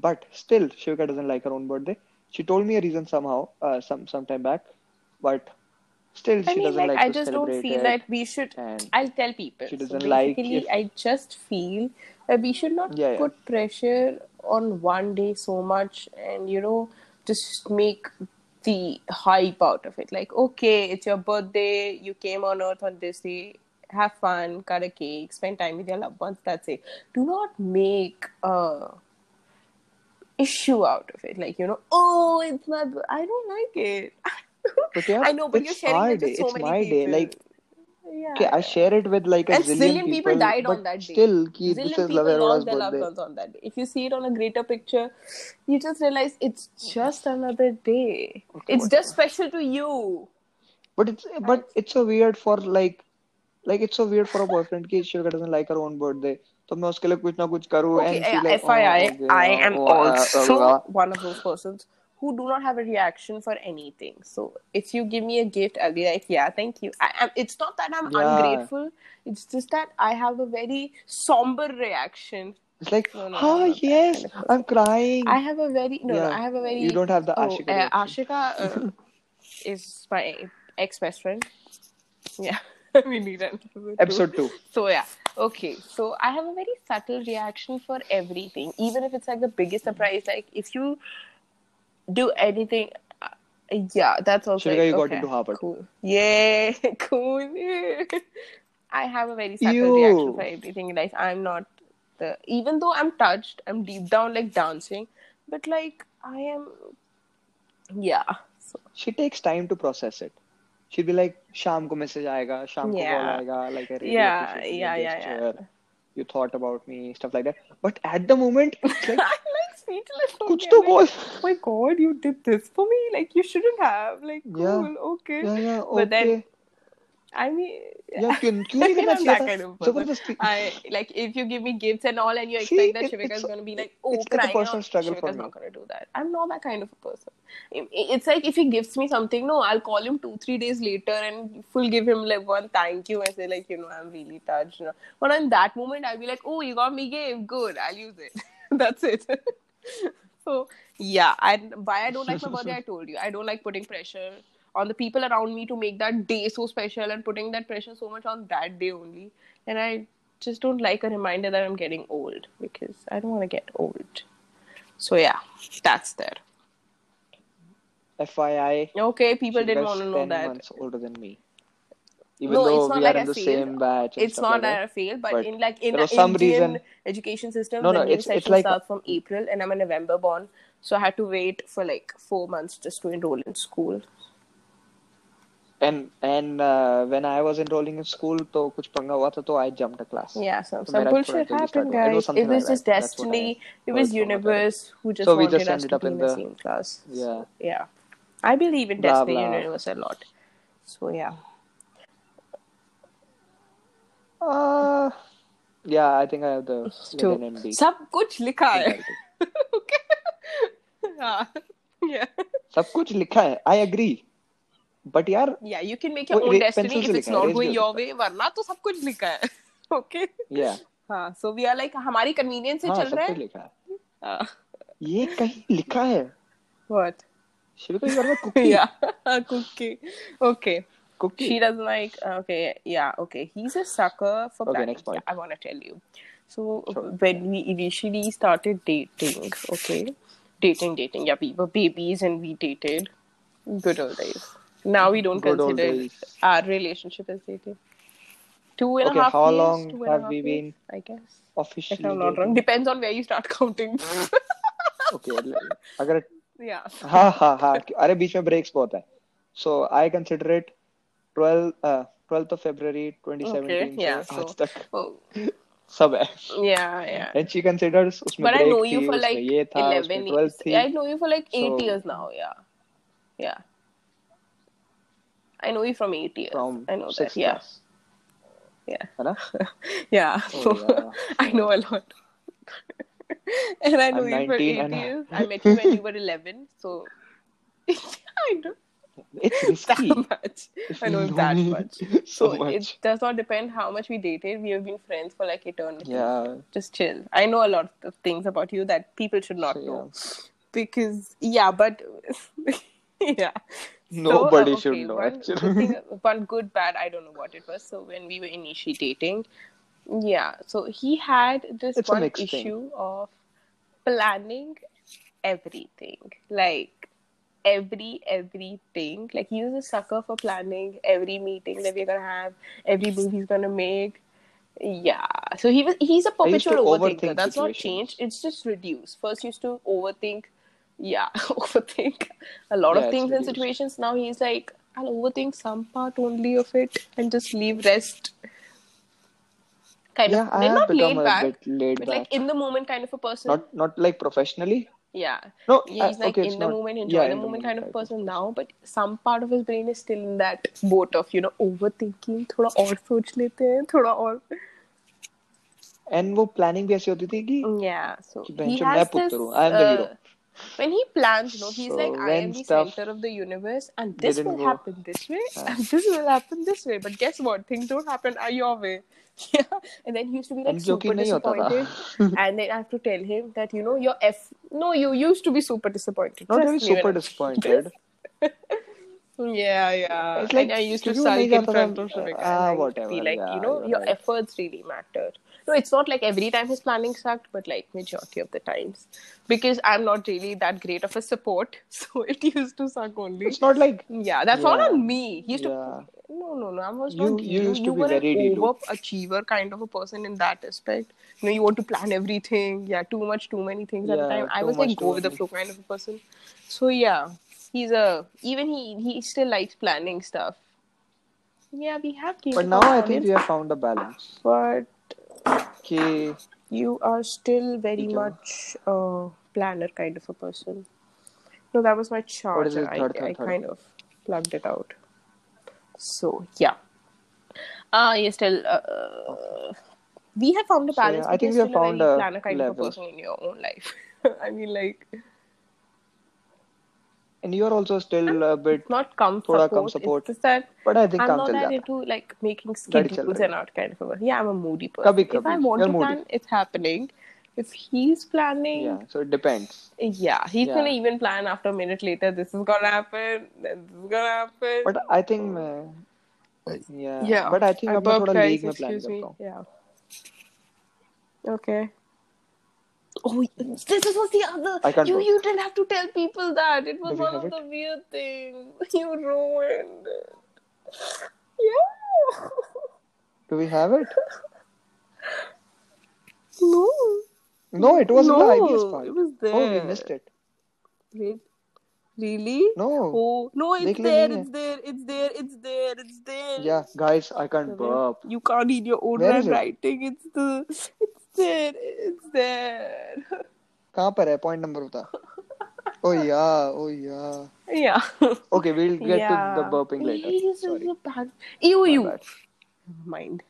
But still, Shivika doesn't like her own birthday. She told me a reason somehow, uh, some some time back, but still I mean, doesn't like, like I just don't feel it. that we should. I'll tell people. She doesn't like basically, if- I just feel that we should not Yeah, yeah. put pressure on one day so much, and you know, just make the hype out of it. Like, okay, it's your birthday. You came on Earth on this day. Have fun, cut a cake, spend time with your loved ones. That's it. Do not make a issue out of it. Like, you know, oh, it's my. I don't like it. but yeah, I know, but you're sharing it with so it's many my people. Day. Like, yeah. Okay, I share it with like a and zillion, people, people died on that day. Still, ki, zillion this is people lost their loved ones on that day. If you see it on a greater picture, you just realize it's just another day. Okay, it's just special to you. But it's but it's so weird for like like it's so weird for a boyfriend कि Shivika doesn't like her own birthday तो मैं उसके लिए कुछ ना कुछ करूँ okay, and she like FYI oh, I am also one of those persons who do not have a reaction for anything. So if you give me a gift, I'll be like, yeah, thank you. I, am it's not that I'm Yeah. ungrateful. It's just that I have a very somber reaction. It's like, No, no, not that yes, kind of. I'm crying. I have a very no, no Yeah. I have a very You don't have the oh, Ashika uh. Ashika uh, is my ex best friend. Yeah, we need an episode. two. Episode two. So yeah, okay. So I have a very subtle reaction for everything, even if it's like the biggest surprise. Like if you do anything. Uh, yeah, that's also. Like, you okay, got into Harvard. Cool. Yeah, cool. I have a very subtle reaction for everything Like. I'm not the even though I'm touched, I'm deep down like dancing, but like I am. Yeah. So. She takes time to process it. She'd be like, "Sham ko message aayega, sham yeah. call aayega." Like a radio yeah, yeah, yeah, yeah you thought about me, stuff like that. But at the moment, like, I'm like speechless. Kuch to like, goal. Oh my god, you did this for me. Like you shouldn't have. Like cool, yeah. okay. Yeah, yeah, okay. But then, I mean, Yeah, क्यों क्यों नहीं करना I'm चाहिए that था? kind of person. जबरदस्ती. I like if you give me gifts and all, and you See, expect that it- Shivika it's- is gonna be like, oh, it's like a crying personal out. struggle for Shivika's me. not gonna do that. I'm not that kind of a person. It- It's like if he gives me something, no, I'll call him two, three days later and full give him like one thank you and say like, you know, I'm really touched. You know. But in that moment, I'll be like, oh, you got me gift, good, I'll use it. That's it. so yeah, I why I don't like my birthday, I told you. I don't like putting pressure on the people around me to make that day so special and putting that pressure so much on that day only. And I just don't like a reminder that I'm getting old because I don't want to get old. So yeah, that's there. FYI, Okay, people didn't want to know 10 that. months older than me. Even No, though it's not we like are I in the failed. same batch. It's not like that that. I failed, but, But in like in there an was some Indian reason- education system, No, the no, new it's- it's like- starts from April, and I'm a November born, so I had to wait for like four months just to enroll in school And and uh, when I was enrolling in school, तो कुछ पंगा हुआ था तो I jumped a class. Yeah, some, So some मेरा bullshit थोड़ा जल्दी start happened, हुआ. It was guys. something It was like just that. That's what I destiny. It heard was from my universe who just So we wanted just us ended to up be in in the the- same class. Yeah. Yeah. I believe in Blah, destiny blah. and universe a lot. So yeah. Uh, yeah, I think I have the तो within MD. सब कुछ लिखा है mentality. हाँ. yeah सब कुछ लिखा है. I agree. बट यार yeah you can make your own destiny if it's not going your way वरना तो सब कुछ लिखा है ओके या हाँ सो वी आर लाइक हमारी कन्वीनियंस से चल रहा है लिखा है ये कहीं लिखा है what Shivika you are cookie या cookie okay Cookie. She doesn't like. Okay, yeah, okay. He's a sucker for okay, planning. Next point. Yeah, I want to tell you. So sure. when we initially started dating, okay, dating, dating. Yeah, we were babies and we dated. Good old days. now we don't Good old consider days. our relationship as dating two and a Okay, half how years long two and a have half we years, been i guess Officially. if i'm not wrong dating. depends on where you start counting Okay, अगर yeah हाँ हाँ हाँ अरे बीच में breaks बहुत है so I consider it 12 uh, 12th of February 2017 Okay, yeah, से आज so- तक oh, सब है yeah yeah and she considers उसमें but I break know थी you for उसमें like ये था 11 उसमें years. 12 थी I know you for like 8 So- years now, yeah. Yeah. I know you from 8 years. from I know that, yeah. class Yeah. ना Yeah. Oh, So yeah. I know a lot. and I know I'm you for 8 and- years. I met you when you were 11, so I know it's that much. I know that much. so So much it does not depend how much we dated. We have been friends for like eternity. yeah Just chill. I know a lot of things about you that people should not So, yeah. know. Because yeah, but yeah. Nobody uh, should okay, know, One, actually. thing, one good, bad, I don't know what it was. So when we were initiating, yeah. So he had this It's one mixed thing. issue of planning everything, like every everything. Like he was a sucker for planning every meeting that we're gonna have, every move he's gonna make. Yeah, so he was he's a perpetual overthinker. overthink That's not changed. It's just reduced. First, used to overthink Yeah, overthink a lot Yeah, of it's things in reduced. situations. Now he's like, I'll overthink some part only of it and just leave rest. Kind yeah of, I they're have not become laid a back, bit laid but back like in the moment kind of a person. not not like professionally yeah, no yeah, he's uh, like okay, it's in the not- moment, enjoy yeah, the in moment kind of type person now. But some part of his brain is still in that boat of you know overthinking. थोड़ा और सोच लेते हैं, थोड़ा और. and वो planning भी ऐसी होती थी कि Yeah, so कि he बेंचो मैं has this. पुत्र हूँ I am the uh, hero when he plans, you know, he's so like, I am the center of the universe, and this will go. happen this way, yeah. and this will happen this way. But guess what? Things don't happen uh, your way. Yeah. And then he used to be like super disappointed. and then I have to tell him that, you know, your F. No, you used to be super disappointed. Not even super disappointed. yeah, yeah. It's like and I used to sulk in front of him. Ah, whatever. Be like, yeah, you know, your right. efforts really matter. No, it's not like every time his planning sucked, but like majority of the times. Because I'm not really that great of a support, so it used to suck only. It's not like Yeah, that's all Yeah. on me. He used Yeah. to. No, no, no. I was You- not. you used to you be were an overachiever kind of a person in that aspect. You know, you want to plan everything. Yeah, too much, too many things at a time. I was like go with the flow kind of a person. So yeah, he's a even he he still likes planning stuff. Yeah, we have but now I think we have found a balance. but कि you are still very Yeah. much a planner kind of a person. No, that was my charger. is it? I, Third, third, I third. kind of plugged it out. So yeah. Ah, you still. Uh, we have found a So, balance. yeah, I think you're we have found a very a planner kind of a level. person in your own life. I mean, like and you're also still a bit not come support, come support. It's just that but I think I'm not that into like making schedules and out kind of a yeah I'm a moody person. Kabhi, kabhi. if I want you're to moody. plan it's happening. If he's planning yeah so it depends. yeah he's yeah. gonna even plan after a minute later this is gonna happen this is gonna happen. But I think yeah. Yeah. But I think I about thoda league mein plan yeah. Okay. Oh, this was the other. I can't you, you didn't have to tell people that. It was one of it? the weird things. You ruined it. Yeah. Do we have it? No. No, it wasn't no, the IBS part. It was there. Oh, we missed it. Wait. Really? No. Oh, no, it's there, it's there, it's there, it's there, it's there. Yeah, guys, I can't burp. You can't read your own handwriting. It? It's the it's there, it's there. कहाँ पर है point number बता oh yeah oh yeah Yeah. okay we'll get yeah. to the burping later Please, this sorry is a bad. You, My you. bad. Mind.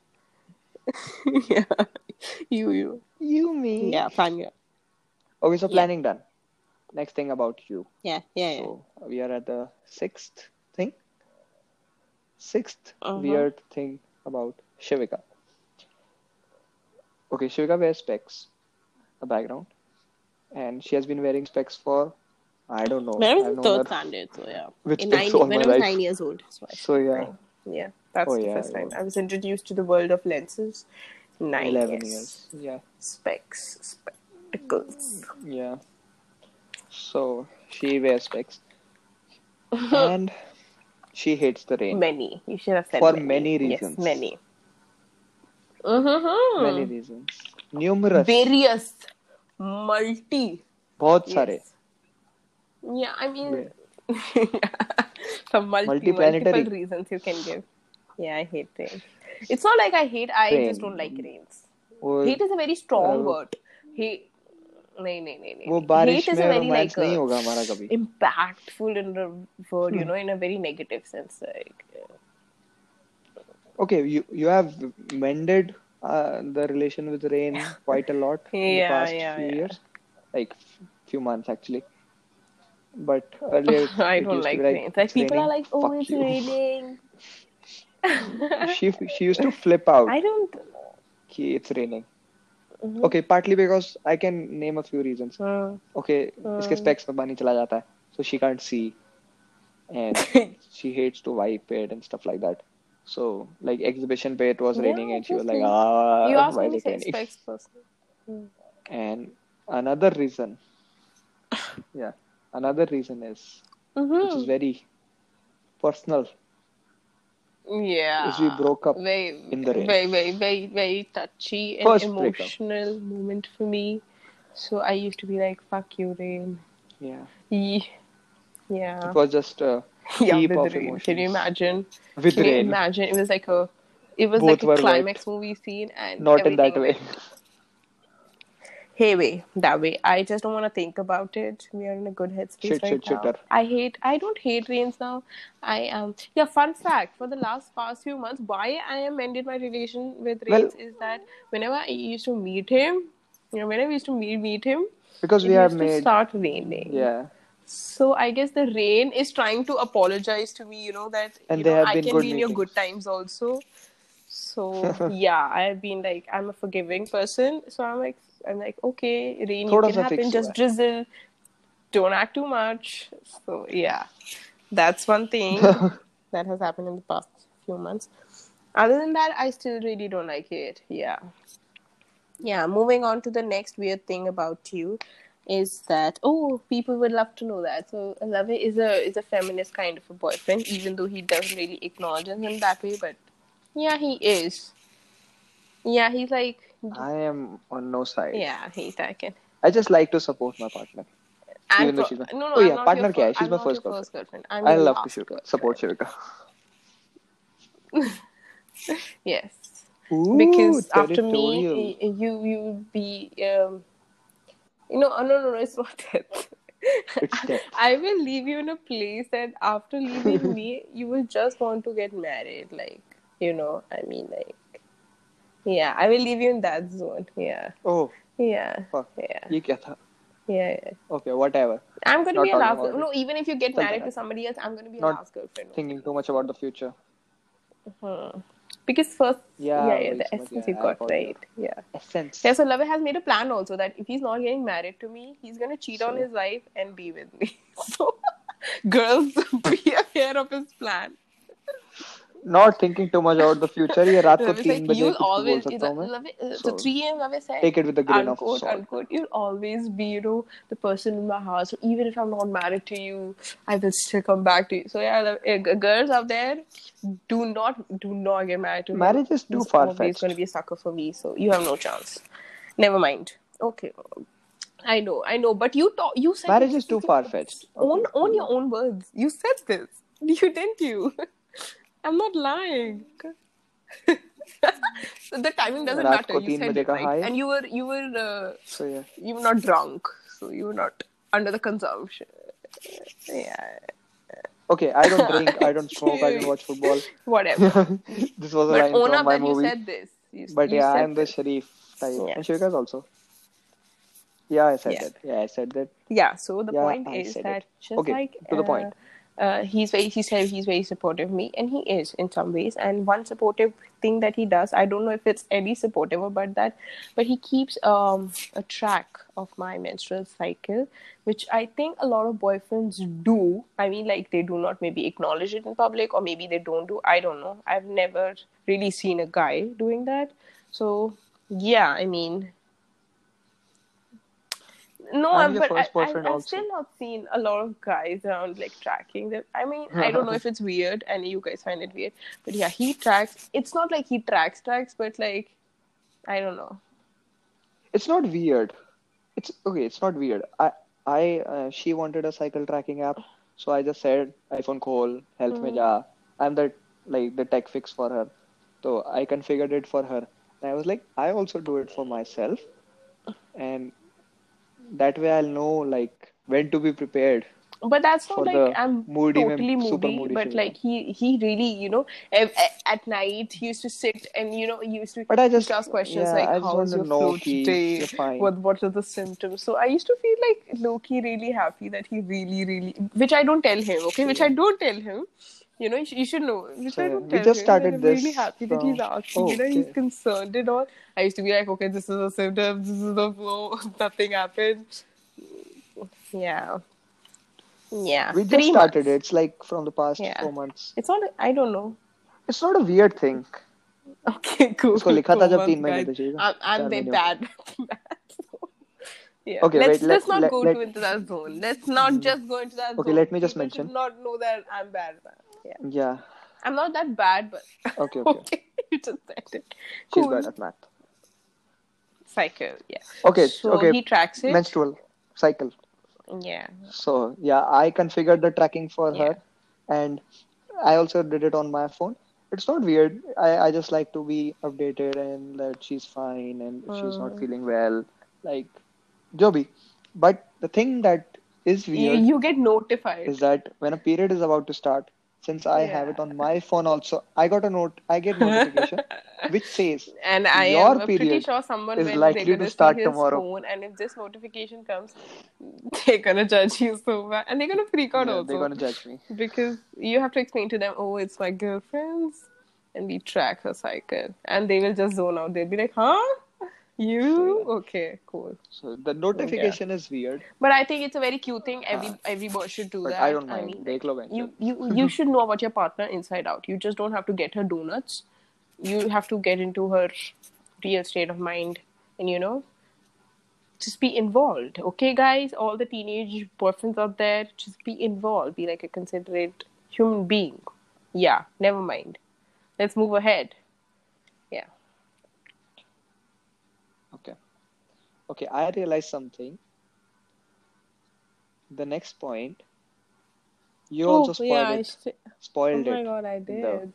yeah. You, you. you me Yeah, fine. Yeah. okay so Yeah. planning done next thing about you Yeah, yeah, yeah. So we are at the sixth thing. 6th Uh-huh. weird thing about Shivika. Okay, Shivika wears specs, a background, and she has been wearing specs for I don't know. When I was I've in third her- standard, so yeah. With in nine, when I was life. nine years old. So, I So yeah, yeah, that's Oh, the yeah, first time yeah. I was introduced to the world of lenses. Nine eleven yes. years. Yeah, Specs, spectacles. Mm, yeah. So she wears specs, and she hates the rain. Many. You should have said For many. many Yes, reasons. many. Mm-hmm. Many reasons, numerous, Various. Multi. बहुत सारे. Yes. Yeah, I mean, some multi, Multi-planetary. multiple reasons you can give. Yeah, I hate rain. It's not like I hate, I Rain. just don't like rains. वो Hate is a very strong Uh, word. Hate. नहीं नहीं नहीं वो बारिश में romance like नहीं होगा हमारा कभी impactful in the word Hmm. you know in a very negative sense like okay you you have mended uh, the relation with rain quite a lot yeah, in the past yeah, few yeah. years. Like few months actually. But earlier i don't like, rain. Like people raining, are like oh it's raining. She she used to flip out. I don't okay, it's raining. Mm-hmm. okay partly because i can name a few reasons. Uh, okay uh, iske specs mein pani chala jata hai so she can't see. And she hates to wipe it and stuff like that so like exhibition पे it was Yeah, raining and she was like ah you asked me is to it say person. And another reason, yeah, another reason is, which is Mm-hmm. very personal, Yeah. is we broke up very, in the rain. very, very, very, very touchy and First breakup. emotional moment for me. So I used to be like, "Fuck you, rain." Yeah, Ye- Yeah. it was just a yeah, heap with of rain. emotions. Can you imagine? with Can you imagine? It was like a, it was Both like a were wet. climax movie scene, and not in that way. Hey, way that way. I just don't want to think about it. We are in a good headspace Shit, right shit, now. shitter. I hate. I don't hate rains now. I am. Yeah. Fun fact: for the last past few months, why I am ended my relation with Well- rains is that whenever I used to meet him, you know, whenever I used to meet meet him, Because we have to made, start raining. yeah, so I guess the rain is trying to apologize to me, you know that and you know, I can be in your good times also. So yeah, I've been like I'm a forgiving person, so I'm like I'm like okay, rain can happen, just drizzle, don't act too much. So yeah, that's one thing that has happened in the past few months. Other than that, I still really don't like it. Yeah, yeah. Moving on to the next weird thing about you is that oh people would love to know that so Love is a is a feminist kind of a boyfriend even though he doesn't really acknowledge him that way but yeah he is yeah he's like I am on no side. yeah he's like it I just like to support my partner. And Even though pro- she's my- no, no, Oh, I'm yeah, partner kya She's I'm my first girlfriend. girlfriend. I'm I your love to girlfriend. support Shivika. Yes, Ooh, because after me, you you would be um, you know, oh, no, no, no, it's not that. It's that. I will leave you in a place that after leaving me, you will just want to get married. Like, you know, I mean, like, yeah, I will leave you in that zone. Yeah, Oh, yeah, fuck. yeah, ये क्या था? yeah. yeah. Okay, whatever. I'm gonna Not be a talking last. about Girl- no, even if you get Something married to like- somebody else, I'm gonna be a Not last girlfriend. Thinking too much about the future. Hmm. Because first, Yeah, yeah, yeah, the essence yeah, you got right. Yeah. Essence. Yeah, so lover has made a plan also that if he's not getting married to me, he's gonna cheat on his wife and be with me. So, girls, be aware of his plan Not thinking too much about the future. ये रात को Love is तीन like, बजे you'll कुछ भी बोल always, सकता हूँ मैं. Love it- uh, So, so 3 a.m. Love said, Take it with a grain of unquote, salt. unquote, you'll always be, you know, the person in my house. So even if I'm not married to you, I will still come back to you. So yeah, Love- uh, g- girls out there, do not, do not get married to him. Marriage is too He's far always fetched. going to be a sucker for me. So you have no chance. Never mind. Okay. I know, I know, but you talk, you said Marriage this is too is- far fetched. on on your own words. You said this. You didn't you? I'm not lying. the timing doesn't matter. You said it right, and you were you were uh, so, yeah. you were not drunk, so you were not under the consumption. Yeah. Okay, I don't drink, I don't smoke, I don't watch football. Whatever. this was a but line Ona, from my when movie. You said this. You, but you yeah, I'm the Sharif type, yeah. and Shivika's also. Yeah, I said yeah. that. Yeah, I said that. Yeah. So the yeah, point I is that it. just okay, like to uh, the point. Uh, uh, he's very he said he's very supportive of me and he is in some ways. And one supportive thing that he does i don't know if it's any supportive about that but he keeps um, a track of my menstrual cycle which i think a lot of boyfriends do. I mean like they do not maybe acknowledge it in public or maybe they don't do. I don't know. I've never really seen a guy doing that. So yeah i mean no, I'm but I, I've still not seen a lot of guys around like tracking them. I mean, I don't know if it's weird and you guys find it weird, but yeah, he tracks. It's not like he tracks tracks, but like, I don't know. It's not weird. It's okay. It's not weird. I, I, uh, she wanted a cycle tracking app, so I just said iPhone call, health Mm. mein ja. I'm the like the tech fix for her, so I configured it for her. And I was like, I also do it for myself, and that way I'll know like when to be prepared. But that's not like I'm moody totally moody, moody but Shivika. like he he really you know at night he used to sit and you know he used to But I just ask questions yeah, like I your know flow today? what what are the symptoms? So I used to feel like Loki really happy that he really really which I don't tell him okay? Which I don't tell him you know you should, you should know which So, I yeah, don't we tell just him started and I'm really this happy that he's from- asking Oh, you know he's okay. concerned and all I used to be like okay this is a symptom this is the flow nothing happened yeah yeah We just Three started months. it. It's like from the past Yeah. four months. It's not. I don't know. It's not a weird thing. Okay, cool. उसको लिखा था Four जब तीन months, महीने guys. थे, I'm, I'm चार very महीने bad at math. yeah. Okay, let's, wait, let's let's- not let- go let- to into that zone. Let's not just go into that Okay, zone. let me just People mention. Should not know that I'm bad at math. Yeah. Yeah. I'm not that bad, but Okay, okay. okay, you just said it. She's Cool. bad at math. Cycle. Yeah. Okay, So okay. he tracks it. Menstrual cycle. yeah. So yeah, I configured the tracking for Yeah. her, and I also did it on my phone. It's not weird. I, I just like to be updated and that she's fine and if she's not Mm. feeling well, like Joby. But the thing that is You, weird you get notified. is that when a period is about to start, since I have it on my phone also, I got a note. I get notification which says And I Your am pretty sure someone is likely to start tomorrow. phone, and if this notification comes, they're gonna judge you so bad, and they're gonna freak out yeah, also they're gonna judge me. because you have to explain to them, oh, it's my girlfriend's, and we track her cycle, and they will just zone out. They'll be like, huh? You okay? Cool. So the notification yeah. is weird. But I think it's a very cute thing. Every ah. every boy should do but that. I don't mind. I mean, you you you should know about your partner inside out. You just don't have to get her donuts. You have to get into her real state of mind, and you know, just be involved. Okay, guys, all the teenage boyfriends out there, just be involved. Be like a considerate human being. Yeah, never mind. Let's move ahead. Okay, I realized something. The next point, you also spoiled yeah. I it, sh- oh spoiled my it god, I in the did.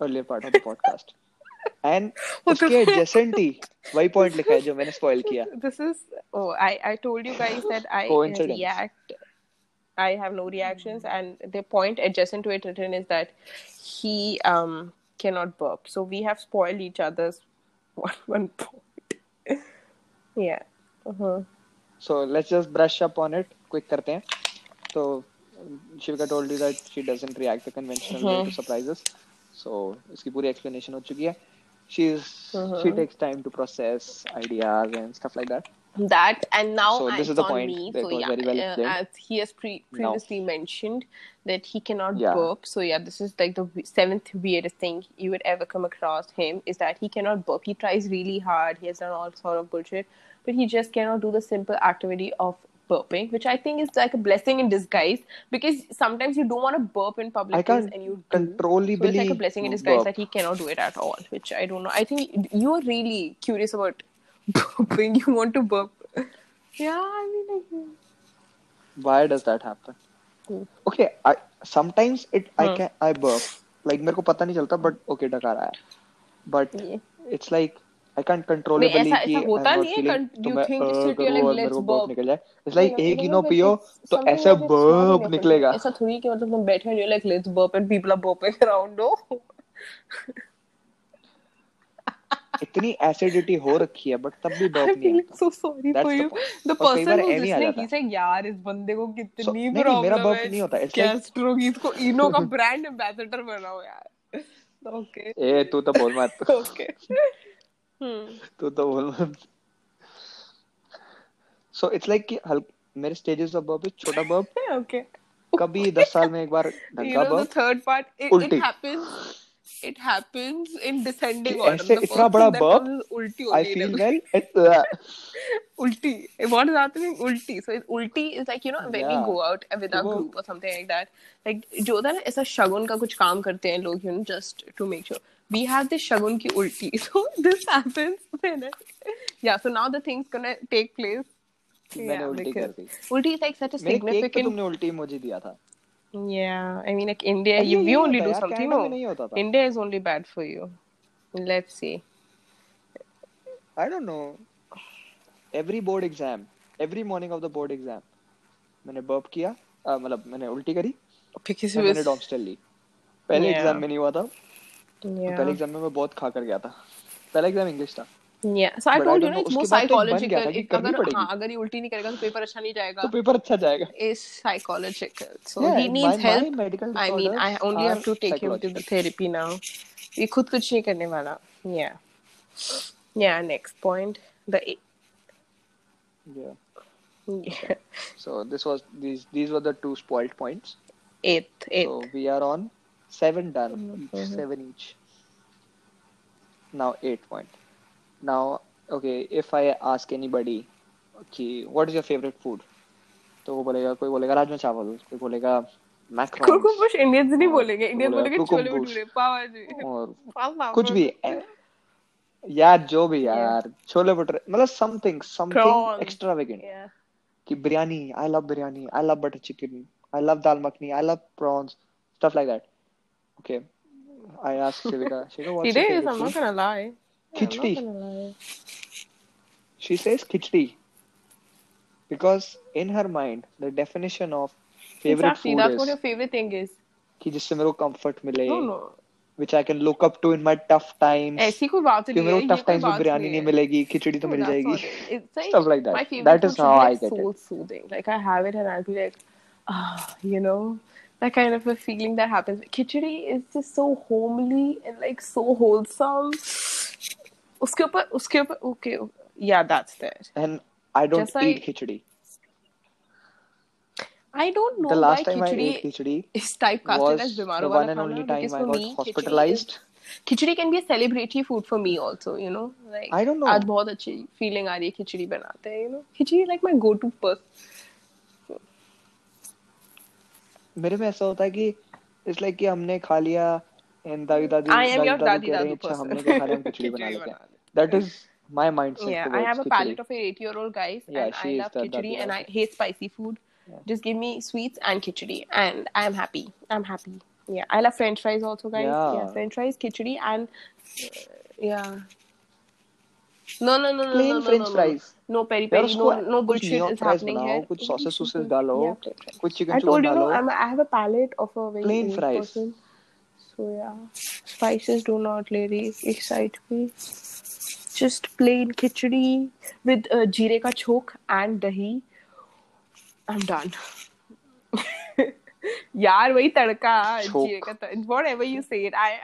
earlier part of the podcast. And What the उसके fuck? adjacent ही वही point लिखा है जो मैंने spoil किया. This is oh I I told you guys that I Coincidence. react. I have no reactions, and the point adjacent to it written is that he um cannot burp. So we have spoiled each other's one one point. yeah. Uh-huh. so let's just brush up on it quick तो, karte hain uh-huh. so Shivika told you that she doesn't react the conventional way to surprises so इसकी पूरी explanation हो चुकी है. She is she takes time to process ideas and stuff like that that and now So this is the on point. me. That so yeah very well uh, as he has pre- previously mentioned that he cannot Yeah. burp. So yeah this is like the seventh weirdest thing you would ever come across him is that he cannot burp. He tries really hard. He has done all sort of bullshit but he just cannot do the simple activity of burping which i think is like a blessing in disguise because sometimes you don't want to burp in public place and you do. controllably so it's like a blessing in disguise burp. that he cannot do it at all which i don't know. I think you're really curious about burping you want to burp yeah, I mean, like, Why does that happen? Hmm. Okay, I sometimes it I Hmm. can I burp. Like मेरे को पता नहीं चलता but okay डकार आया. But Yeah. it's like I can't control it ऐसा- कि ऐसा होता नहीं है, तो you मैं think अ करूँ like, let's को burp. निकल जाए. It's like एक ही नो पियो it's तो ऐसा burp निकलेगा. ऐसा थोड़ी कि मतलब तुम बैठे हो like let's burp and people are burping around no इतनी एसिडिटी हो रखी है बट तब भी डॉग नहीं आता so sorry for you the person who is like he say यार इस बंदे को कितनी so, प्रॉब्लम नहीं मेरा बग नहीं होता। इट्स लाइक कैस्ट्रो की इसको इनो का ब्रांड एंबेसडर बनाओ यार। ओके ए तू तो बोल मत। ओके हम्म hmm. तू तो बोल मत। सो इट्स लाइक कि मेरे स्टेजेस ऑफ़ बर्ब छोटा बर्ब ओके कभी 10 साल में एक बार ढंका burp third part it happens it, happens in descending order ऐसे the इतना बड़ा burp, ulti I feel well and uh, ulti what is happening ulti so it's ulti is like you know when yeah. we go out with our group or something like that like जो होता है ना ऐसा शगुन का कुछ काम करते हैं लोग you know just to make sure we have this शगुन की ulti so this happens when yeah so now the thing's gonna take place मैंने yeah, उल्टी कर दी ulti is like such a मेरे केक पे significant तुमने उल्टी इमोजी दिया था Yeah, I mean, like India, you, we only do something. No, India is only bad for you. Let's see. I don't know every board exam every morning of the board exam मैंने burp किया अ, मतलब मैंने उल्टी करी और it मैंने डॉम्स्टेल ली पहले Yeah. Exam में नहीं हुआ था पहले एग्ज़ाम में मैं बहुत खा कर गया था पहला एग्ज़ाम इंग्लिश था yeah. So I But I told you, don't know, know, it's more उसके बाद तो एक बन गया psychological. था कि It, करनी अगर पड़ेगी। हाँ अगर ये उल्टी नहीं करेगा तो पेपर अच्छा नहीं जाएगा. तो पेपर अच्छा जाएगा Is psychological. So Yeah, he needs my- my help. medical I mean, I disorders only have are to take him to the psychological. therapy now. ये खुद कुछ नहीं करने वाला. Yeah. Yeah. Next point. The yeah yeah. so this was these these were the two spoiled points eighth eighth. so we are on seven done each Mhm. seven each now eight point Now okay if I ask anybody कि what is your favourite food तो वो बोलेगा कोई बोलेगा राजमा चावल कोई बोलेगा macros Indians नहीं बोलेंगे इंडियंस बोलेंगे छोले भटूरे पाव भाजी और कुछ भी यार जो भी यार yeah. छोले भटूरे मतलब समथिंग समथिंग एक्स्ट्रावेगेंट कि biryani I love biryani I love butter chicken I love dal makhani I love prawns stuff like that okay i asked shivika shivika what's today is i'm not gonna lie Yeah, I'm not Khichdi. gonna lie. She says khichdi because in her mind the definition of favorite Exactly. food That's is what your favorite thing is. कि जिससे मेरे को comfort मिले No, no. which I can look up to in my tough times ऐसी कोई बात कि नहीं मेरे है. को ये tough कोई times में बात बिरयानी नहीं नहीं है. मिलेगी खिचड़ी तो No, मिल that's जाएगी not it. It's like stuff like that my favorite that food is should how be I like get it soul soothing. Like I have it and I'll be like, ah, you know, that kind of a feeling that happens. Khichdi is just so homely and like so wholesome. उसके ऊपर उसके ऊपर okay yeah that's there and I don't eat khichdi I don't know the last why time khichdi I ate khichdi is typecasted as Bimaro the one and only time I got khichdi can be a celebratory food for me also you know like I don't know आज बहुत अच्छी feeling आ रही है खिचड़ी बनाते हैं you know khichdi like my go to purse मेरे में ऐसा होता है कि इट्स लाइक कि हमने खा लिया एंड दादी दादी I am your दादी daddy कह रहे dadu हैं अच्छा person. हमने क्या खा लिया हम खिचड़ी बना खिचड़ी लेते हैं बना लेते that is my mindset Yeah, I have a palate of an eight-year-old guys, Yeah, and she I is love the khichdi, dadu and I dadu. hate spicy food. Yeah. Just give me sweets and khichdi, and I'm happy. I'm happy. Yeah, I love French fries also, guys. Yeah, Yeah. French fries, khichdi, and uh, yeah. No, no, no, no, Plain no, no, French no, fries. No, no peri यार peri. No, उसको no कुछ bullshit neon is fries happening बनाओ here. कुछ Only sauces sauces simple- डालो Yeah, plain fries. कुछ I chicken told चुकन you, no, डालो I'm, I have a palate of a very Plain unique fries. person. so yeah spices do not really excite me just plain khichdi with uh, jeere ka chok and dahi i'm done यार वही तड़का जीरे का whatever you say it I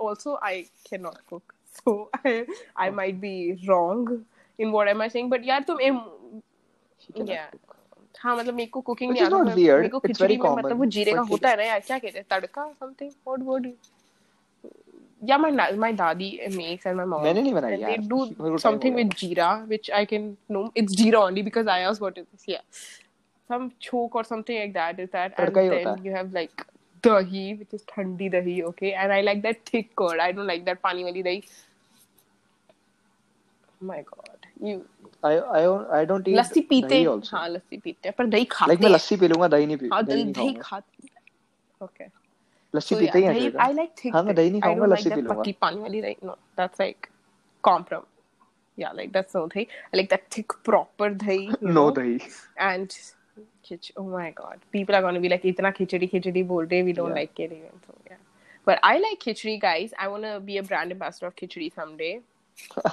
also I can not cook so I might be wrong in what am I saying but यार तुम yeah हाँ मतलब मेरे को कुकिंग नहीं आता मेरे को खिचड़ी में common, मतलब वो जीरे का होता है ना यार क्या कहते हैं तड़का something what word yeah my na- my dadi makes and my mom मैंने नहीं बनाई they यार, do मेरे को time something हो with jeera which I can know it's jeera only because I asked what is this yeah some choke or something like that is that and tadka he then होता है। you have like dahi which is thandi dahi okay and I like that thick curd I don't like that pani wali dahi my god you I I don't- I don't eat लस्सी पीते हैं हाँ लस्सी पीते हैं पर दही खाते like मैं हैं लस्सी पी लूँगा दही नहीं पी हाँ दही दही दही खाते okay लस्सी पीते ही हैं I like thick. हाँ मैं दही नहीं खाऊँगा लस्सी पी लूँगा wali dahi. No, that's like comprom. Yeah, like that's no dahi. I like that thick proper dahi. You know know? दही And khich- oh my god, people are gonna be like, "Itna khichdi khichdi bol rahe, we don't Yeah. like it even." So yeah, but I like khichdi, guys. I wanna be a brand ambassador of khichdi someday,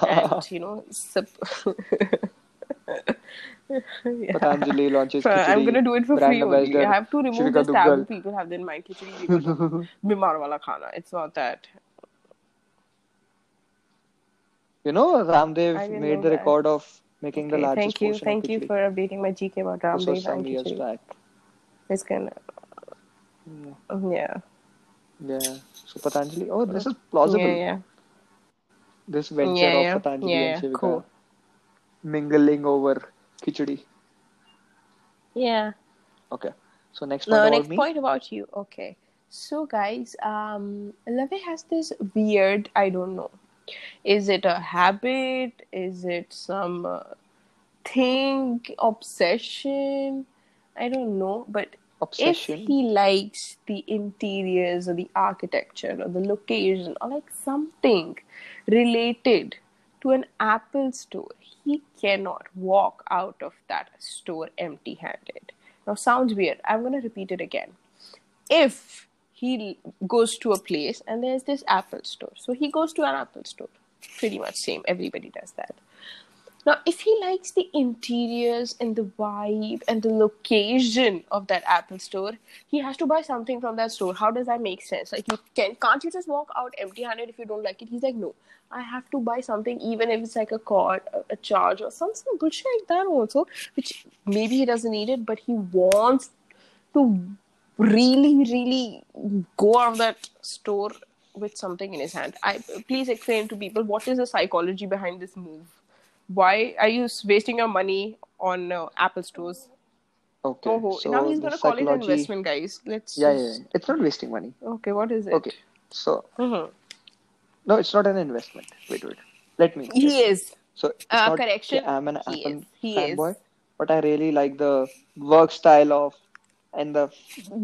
and you know, sup- yeah. Patanjali launches Uh, I'm gonna do it for free only. I have to remove the taboo people have in mind. Khichdi bimar wala khana. It's not that. You know, Ramdev made the that. record of making the Okay, largest thank you, thank you for updating my GK about This Ramdev some and years Khichdi. back. It's gonna, yeah, Yeah. So Patanjali. Oh, this is plausible. yeah, yeah, This venture Yeah, of. Patanjali Yeah, and Shivika cool. mingling over khichdi. yeah. Okay. So next point No, about next point about you. Okay, so guys, um, Lave has this weird. I don't know. Is it a habit? Is it some uh, thing, obsession? I don't know, but Obsession. if he likes the interiors or the architecture or the location or like something related to an Apple store, he cannot walk out of that store empty handed. Now, sounds weird. I'm going to repeat it again. If he goes to a place and there's this Apple store, so he goes to an Apple store. Pretty much same. Everybody does that. Now, if he likes the interiors and the vibe and the location of that Apple store, he has to buy something from that store. How does that make sense? Like, you can can't you just walk out empty-handed if you don't like it? He's like, no, I have to buy something, even if it's like a cord, a, a charge, or some some bullshit like that also. Which maybe he doesn't need it, but he wants to really, really go out of that store with something in his hand. I please explain to people what is the psychology behind this move why are you wasting your money on uh, Apple stores? Okay. Oh, So now he's gonna call it investment, guys. Let's. Yeah, yeah, yeah. It's not wasting money. Okay, what is it? Okay. So Mhm. no, it's not an investment. Wait, wait. Let me. He is. So it's Uh, not correction. that I'm an He Apple is. He fanboy, is. but I really like the work style of and the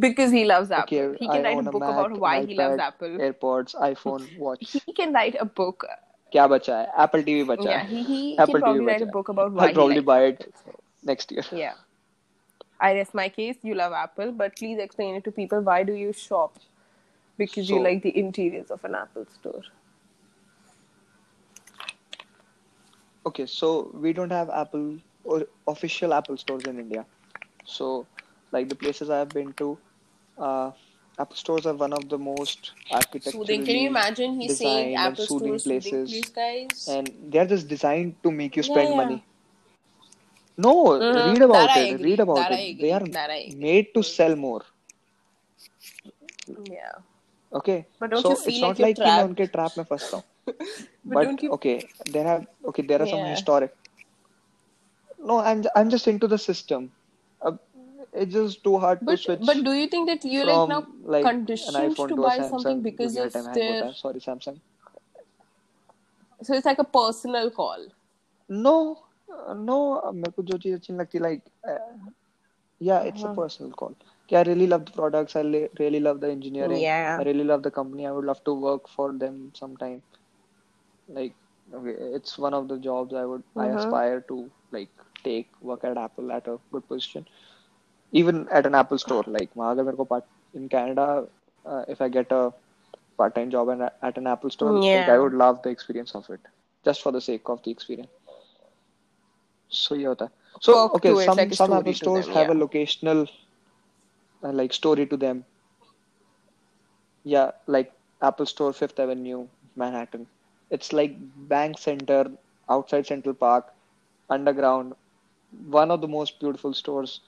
Because he loves Apple. okay. he can I write own a book Mac, about why an he loves iPad, Apple. AirPods, iPhone, watch. He can write a book. क्या बचा है? Apple TV बचा Yeah, है. he, he Apple can probably TV write a बचा है. book about why I'll probably he likes buy it Apple. So, next year. yeah. I rest my case. You love Apple, but please explain it to people. Why do you shop? Because you So- like the interiors of an Apple store. Okay, so we don't have Apple or official Apple stores in India. So, like the places I've been to, uh, Apple stores are one of the most architecturally Soothing. Can you imagine he's saying designed and Apple soothing Store soothing places, place, guys? and they're just designed to make you Yeah, spend yeah. money. No, Mhm. read about That I it. agree. Read about That I it. They agree. are That I agree. made to sell more. Yeah. Okay, But don't so you feel it's like not you're like कि मैं trapped? उनके trap में फंसता हूँ. But, But don't you? okay, there have okay there are some Yeah. historic. No, I'm I'm just into the system. Uh, it's just too hard to But switch but do you think that you're like from now like an conditioned iPhone to to a buy Samsung. something because क्योंकि हर of time hang होता their है. Sorry, Samsung. so it's like a personal call. No, uh, no. uh, मेरे को जो चीज अच्छी नहीं लगती like uh, yeah, it's a Uh-huh. personal call. Okay, I really love the products. I li- really love the engineering. Yeah. I really love the company. I would love to work for them sometime. like okay it's one of the jobs i would i aspire to like take work at apple at a good position. Even at an apple store like in canada uh, if i get a part-time job and at an apple store yeah. like, i would love the experience of it just for the sake of the experience. So yeah so okay some, like some apple stores them, yeah. have a locational uh, like story to them. Yeah like apple store fifth avenue manhattan it's like bank center outside central park underground one of the most beautiful stores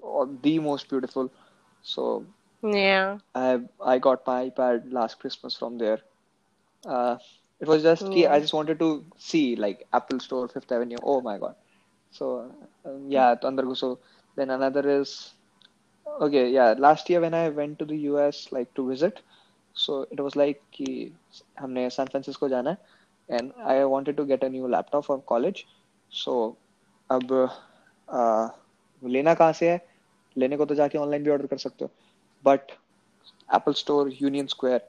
or the most beautiful. So yeah. I i got my ipad last christmas from there. Uh it was just i just wanted to see like apple store fifth avenue. Oh my god. So um, yeah andar guso then another is okay yeah last year when i went to the us like to visit so it was like कि हमने San Francisco जाना है and I wanted to get a new laptop from college so अब आ, लेना कहाँ से है लेने को तो जाके ऑनलाइन भी ऑर्डर कर सकते हो but Apple store Union Square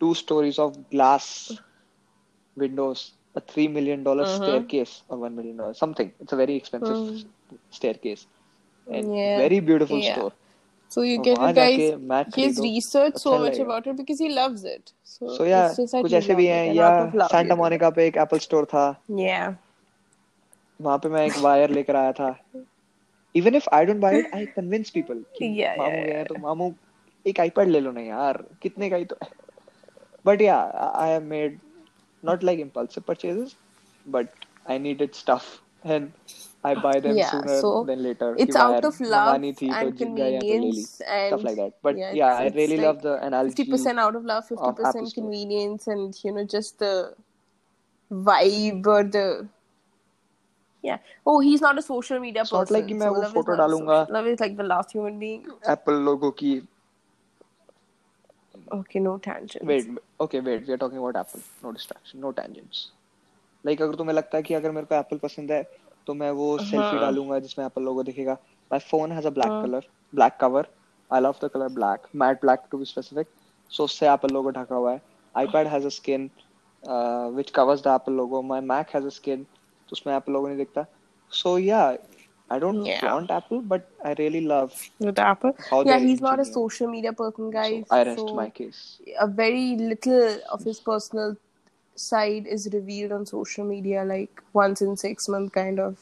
two stories of glass windows a 3 million dollar uh-huh. staircase or 1 million dollar something. It's a very expensive uh-huh. staircase and yeah. very beautiful yeah. store. So you get it, guys. His research so much about it because he loves it. So, so yeah, कुछ ऐसे भी हैं या Santa Monica पे एक Apple store था. Yeah. वहाँ पे मैं एक वायर लेकर आया था. Even if I don't buy it, I convince people. Yeah, मामू yeah, yeah. तो मामू एक आईपैड ले लो ना यार कितने का ही तो but yeah I have made not like impulsive purchases but I needed stuff and I buy them Yeah, sooner so than later it's कि out वायर of love मंगानी थी तो and ज- गए हैं तो ले ली convenience stuff and like that but yeah, yeah it's, I it's really like love the analogy 50% out of love, of Apple 50% Store convenience, and you know, just the vibe or the yeah. Oh, he's not a social media it's not like person. कि मैं So वो love is photo not a डालूंगा social. Love is like the last human being. Apple logo की Okay, no tangents. wait okay wait we are talking about Apple no distraction no tangents like अगर तुम्हें लगता है कि अगर मेरे को एप्पल पसंद है तो मैं वो सेल्फी हाँ। डालूँगा जिसमें एप्पल लोगो दिखेगा। My phone has a black colour black cover I love the colour black matte black to be specific so उससे एप्पल लोगो ढका हुआ है। IPad has a skin which covers the Apple logo my Mac has a skin तो उसमें Apple logo नहीं दिखता। So yeah I don't yeah. Flaunt Apple but I really love With Apple, yeah, he's not a social media person, guys. so. I rest so my case. a very little of his personal side is revealed on social media, like once in six month kind of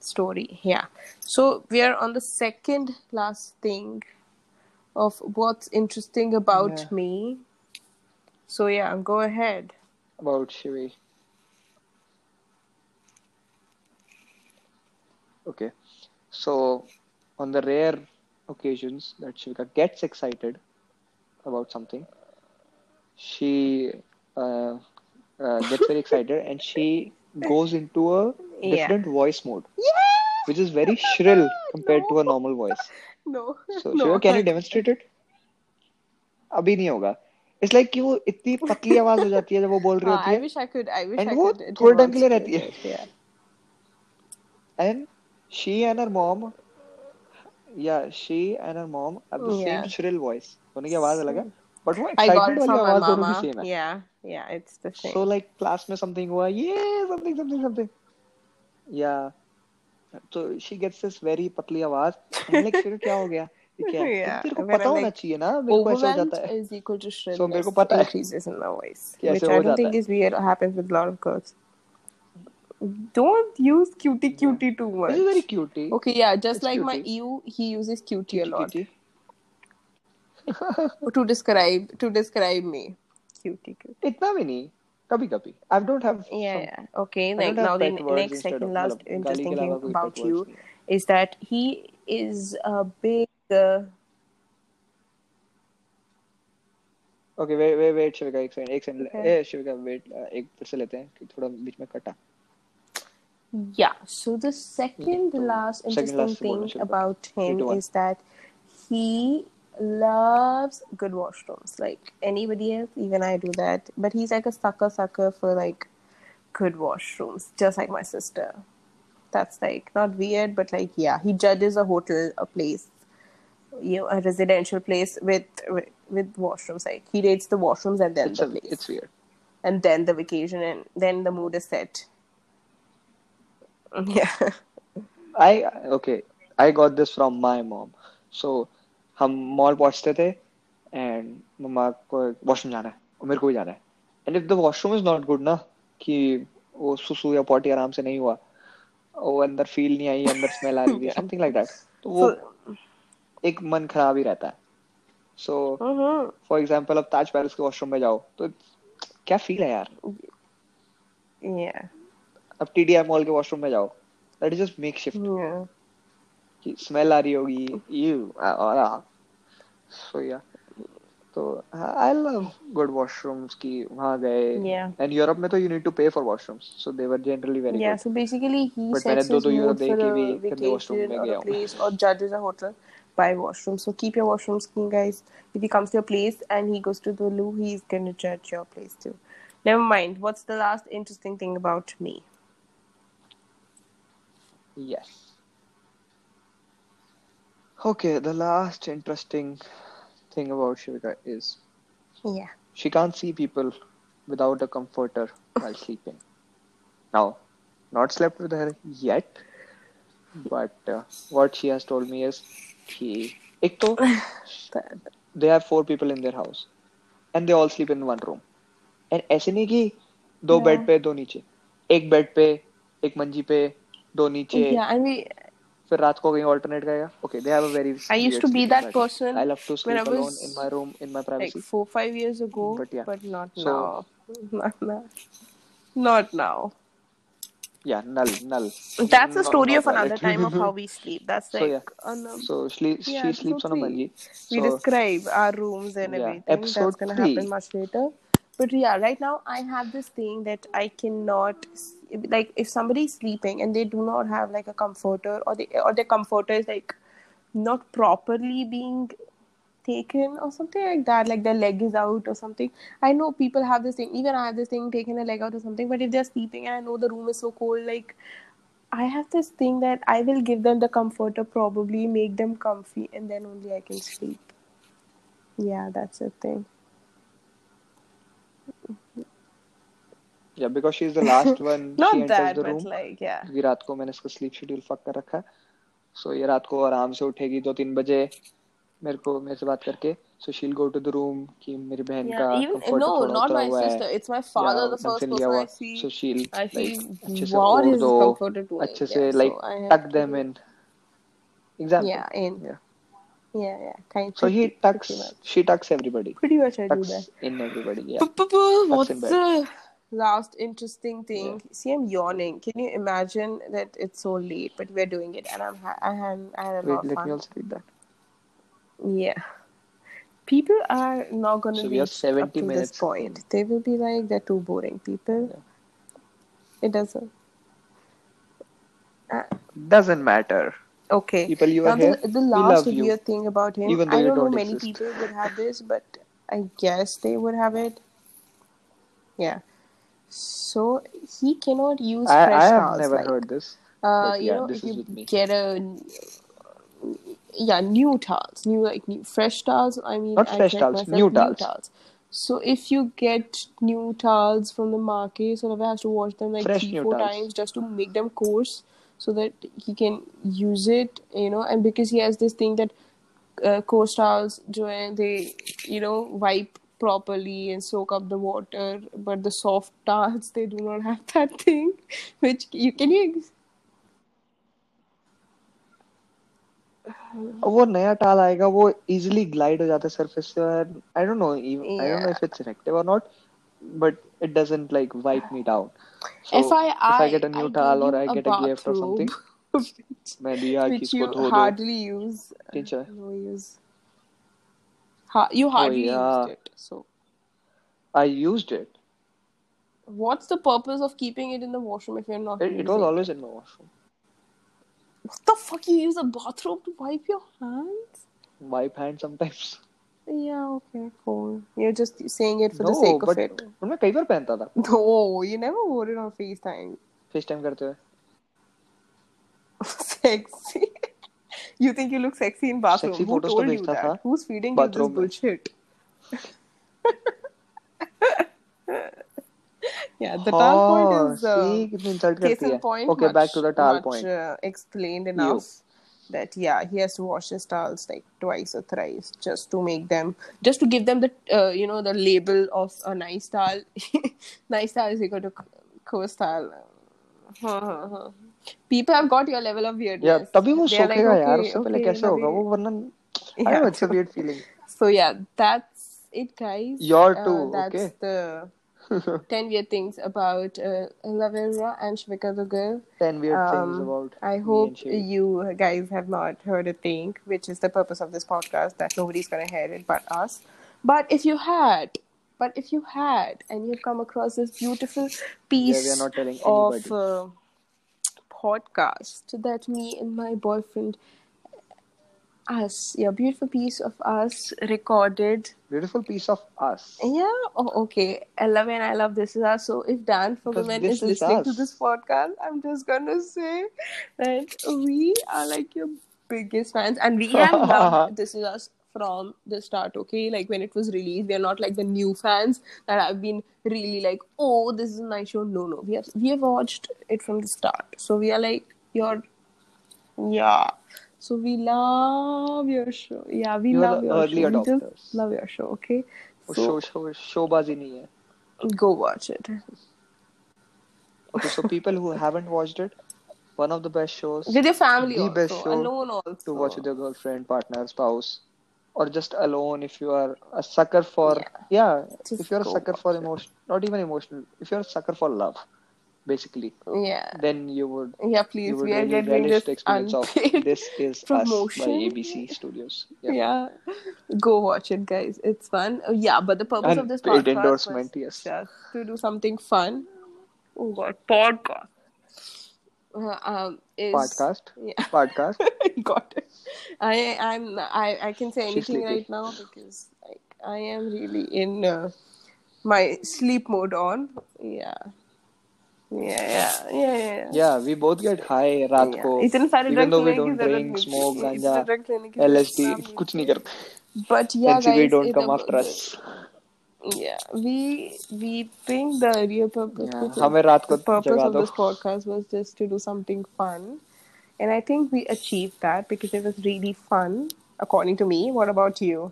story. Yeah. So we are on the second last thing of what's interesting about yeah me. So yeah, go ahead. about Shivi okay So, on the rare occasions that Shivika gets excited about something, she uh, uh, gets very excited and she goes into a Yeah. different voice mode, Yeah. which is very shrill compared to a normal voice. No. So, No. Shiva, can you demonstrate it? अभी नहीं होगा it's like कि वो इतनी पतली आवाज हो जाती है जब वो बोल रही Ah, होती I है wish I could. I wish And I वो could थोड़े टाइम के लिए रहती demonstrate है it. Yeah. and she and her mom yeah she and her mom have the same Yeah. shrill voice दोनों की आवाज अलग है बट वो it वाली my आवाज़ दोनों की. सेम है Yeah. Yeah. It's the same. So like class में समथिंग हुआ ये समथिंग समथिंग समथिंग या तो शी गेट्स दिस वेरी पतली आवाज़ लाइक फिर क्या हो गया क्या Yeah, तेरे को पता होना चाहिए ना मेरे को ऐसा हो जाता है is equal to सो मेरे को पता है increases in my voice, which I don't think is weird. Happens with a lot of girls. Don't use cutie cutie too which is very much. cutie Okay, yeah, just it's like my cutie EU, he uses cutie a lot. cutie to describe to describe me. Cutie, cute. इतना भी नहीं कभी कभी I don't have Yeah, some, yeah. Okay. I Like don't have now, the pet n- words next, instead second, of last मतलब गाली interesting के thing अलावा कोई about pet you words नहीं है is that he is a big. Uh, okay wait wait wait शिविका एक second एक second okay. ए शिविका wait एक फिर से लेते हैं कि थोड़ा बीच में कटा Yeah. So the second तो last सेकंड interesting लास्ट से बोलना thing Shivika about three him to one is that he loves good washrooms. Like anybody else, even I do that. But he's like a sucker sucker for like good washrooms, just like my sister. That's like not weird, but like yeah, he judges a hotel, a place, you know, a residential place with with, with washrooms. Like he rates the washrooms and then it's the a place, it's weird and then the vacation, and then the mood is set. Yeah. I okay I got this from my mom so हम mall पहुँचते थे and मम्मा को washroom जाना है और मेरे को भी जाना है and if the washroom is not good ना कि वो सुसु या पॉटी आराम से नहीं हुआ वो अंदर फील नहीं आई अंदर स्मेल आ रही थी समथिंग लाइक दैट तो वो एक मन खराब ही रहता है सो. फॉर एग्जांपल अब ताज पैलेस के वॉशरूम में जाओ तो क्या फील है यार Yeah. अब टीडीआई मॉल के वॉशरूम में जाओ that is just makeshift Yeah. कि स्मेल आ रही होगी यू और सो या तो आई लव गुड वॉशरूम्स की वहाँ गए एंड यूरोप में तो you need to pay for washrooms so they were generally very good so basically he but मैंने दो दो यूरो mood के भी गंदे वॉशरूम में गया हूँ place or judges a hotel by washroom. So keep your washrooms clean, guys. If he comes to your place and he goes to the loo, he's gonna judge your place too. Never mind. What's the last interesting thing about me? yes okay the last interesting thing about Shivika is Yeah. she can't see people without a comforter while sleeping now not slept with her yet but uh, what she has told me is कि एक तो That- they have four people in their house and they all sleep in one room and ऐसे नहीं कि दो Yeah. Bed पे दो नीचे एक बेड पे एक मंजी पे दो नीचे Yeah, I mean, फिर रात को कहीं ऑल्टरनेट करेगा okay they have a very I used weird to be sleeping that pattern. person I love to when I sleep alone was in my room in my like privacy four, five years ago, But yeah. but not So- now. Not now. Not now. yeah null null That's the Not- story not of another valid. time of how we sleep. That's So, like yeah. on so she, Yeah, she episode sleeps on a three. manji we so describe our rooms and Yeah, everything. episode That's gonna three. happen much later. But yeah, right now I have this thing that I cannot s- like if somebody's sleeping and they do not have like a comforter or they or their comforter is like not properly being taken or something like that, like their leg is out or something. I know people have this thing, even I have this thing taking a leg out or something, but if they're sleeping and I know the room is so cold, like I have this thing that I will give them the comforter, probably make them comfy, and then only I can sleep. Yeah, that's the thing. yeah because she's the last one not she enters that the room. but like yeah ये रात को मैंने इसका sleep schedule fuck कर रखा सो so, ये रात को आराम से उठेगी दो तीन बजे मेरे को मेरे से बात करके so she will go to the room कि मेरी बहन yeah, का comfort no not my sister it's my father the first person I see so she will अच्छे से ओढ़ दो अच्छे से लाइक टक देम इन एग्जैक्टली या इन Yeah, yeah, kind of. So he tucks, she tucks everybody. Pretty much, I tucks do that. In everybody, yeah. What's the last interesting thing? See, I'm yawning. Can you imagine that it's so late, but we're doing it, and I'm ha- I had I had a wait lot of let fun. me also read that Yeah. People are not going to So reach 70 up to this minutes. point. They will be like, they're too boring. People. It doesn't. Uh, doesn't matter okay. people you now, are here the, last love you weird thing about him, even though I don't know don't many exist. people would have this, but I guess they would have it. Yeah. So he cannot use I, fresh I have towels. never like, heard this Uh, you yeah, know, this if you get a yeah new towels, new like new fresh towels. I mean, Not I fresh towels, new towels. So if you get new towels from the market, so that has to wash them like Fresh three four towels. times just to make them coarse, so that he can use it. You know, and because he has this thing that uh, coarse towels, जो हैं, they you know wipe properly and soak up the water, but the soft towels they do not have that thing. Which you can you अब वो नया टाल आएगा वो easily glide हो जाता है सरफेस से और आई don't know I don't no Yeah. if it's effective or not but it doesn't like wipe me down so FYI, if I get a new I towel gave or I you a get a gift or something bathrobe, which, मैं दिया कि which इसको you धो दो hardly use. Teacher No use. Ha- you hardly Oh, yeah. used it. So, I used it what's the purpose of keeping it in the washroom if you're not it, using it was always in my washroom What the fuck? You use a bathrobe to wipe your hands? wipe hand sometimes Yeah, okay, cool. You're just saying it for no the sake but of it. but मैं कई बार पहनता था No, you never wore it on FaceTime. Face time करते हुए sexy. you think you look sexy in bathroom? Sexy Who photos तो told you भेजता that? था Who's feeding you this bathroom में। bullshit? yeah, the towel point हाँ is uh, see कितनी insult case करती in है point. okay back much, to the towel much, point Uh, explained you enough that yeah, he has to wash his towels like twice or thrice just to make them, just to give them the uh, you know the label of a nice towel. nice towel is equal to coarse towel. Huh, huh, huh. People have got your level of weirdness. yeah तभी वो They are like, सोखेगा यार okay, उससे पहले okay, कैसे होगा Navi- वो वरना I don't Yeah, know it's a true. weird feeling So yeah, that's it, guys. Your Uh, too, that's okay. the ten weird things about uh, Lavya and Shivika the girl. 10 weird things Um, about I hope you guys have not heard a thing, which is the purpose of this podcast, that nobody's gonna hear it but us. But if you had, but if you had, and you've come across this beautiful piece we are not telling of uh, podcast that me and my boyfriend, us, yeah, beautiful piece of us recorded Beautiful piece of us. yeah. Oh, okay. I love and I love this is us. So if Dan Fogelman is is listening to this podcast, I'm just gonna say that we are like your biggest fans, and we have loved This Is Us from the start. Okay, like when it was released, we are not like the new fans that have been really like, oh, this is a nice show. No, no, we have we have watched it from the start. So we are like your yeah. So we love your show. Yeah, we You are love the your early show. We adopters. just love your show. Okay. वो So show show शोबाजी नहीं है go watch it okay so people who haven't watched it one of the best shows with your family the also, best show alone also. to watch with your girlfriend partner spouse or just alone if you are a sucker for yeah, Just if you're a go sucker for watch it. emotion not even emotional if you're a sucker for love basically Yeah, then you would yeah. Please, you would we are really getting this the experience of this is us by. ABC Studios yeah, Yeah, go watch it, guys. It's fun. Uh, yeah, but the purpose of this podcast endorsement, was yes. just to do something fun. Oh God, podcast. Uh, um, is podcast Yeah. podcast Got it. I I'm I I can say anything right now because like I am really in uh, my sleep mode on. Yeah. Yeah we both get high रात को इतने सारे drug लेने की drink smoke गांजा LSD कुछ नहीं करते but yeah guys we don't come after us yeah we we think the real purpose yeah. hame raat ko purpose of this podcast was just to do something fun and i think we achieved that because it was really fun according to me what about you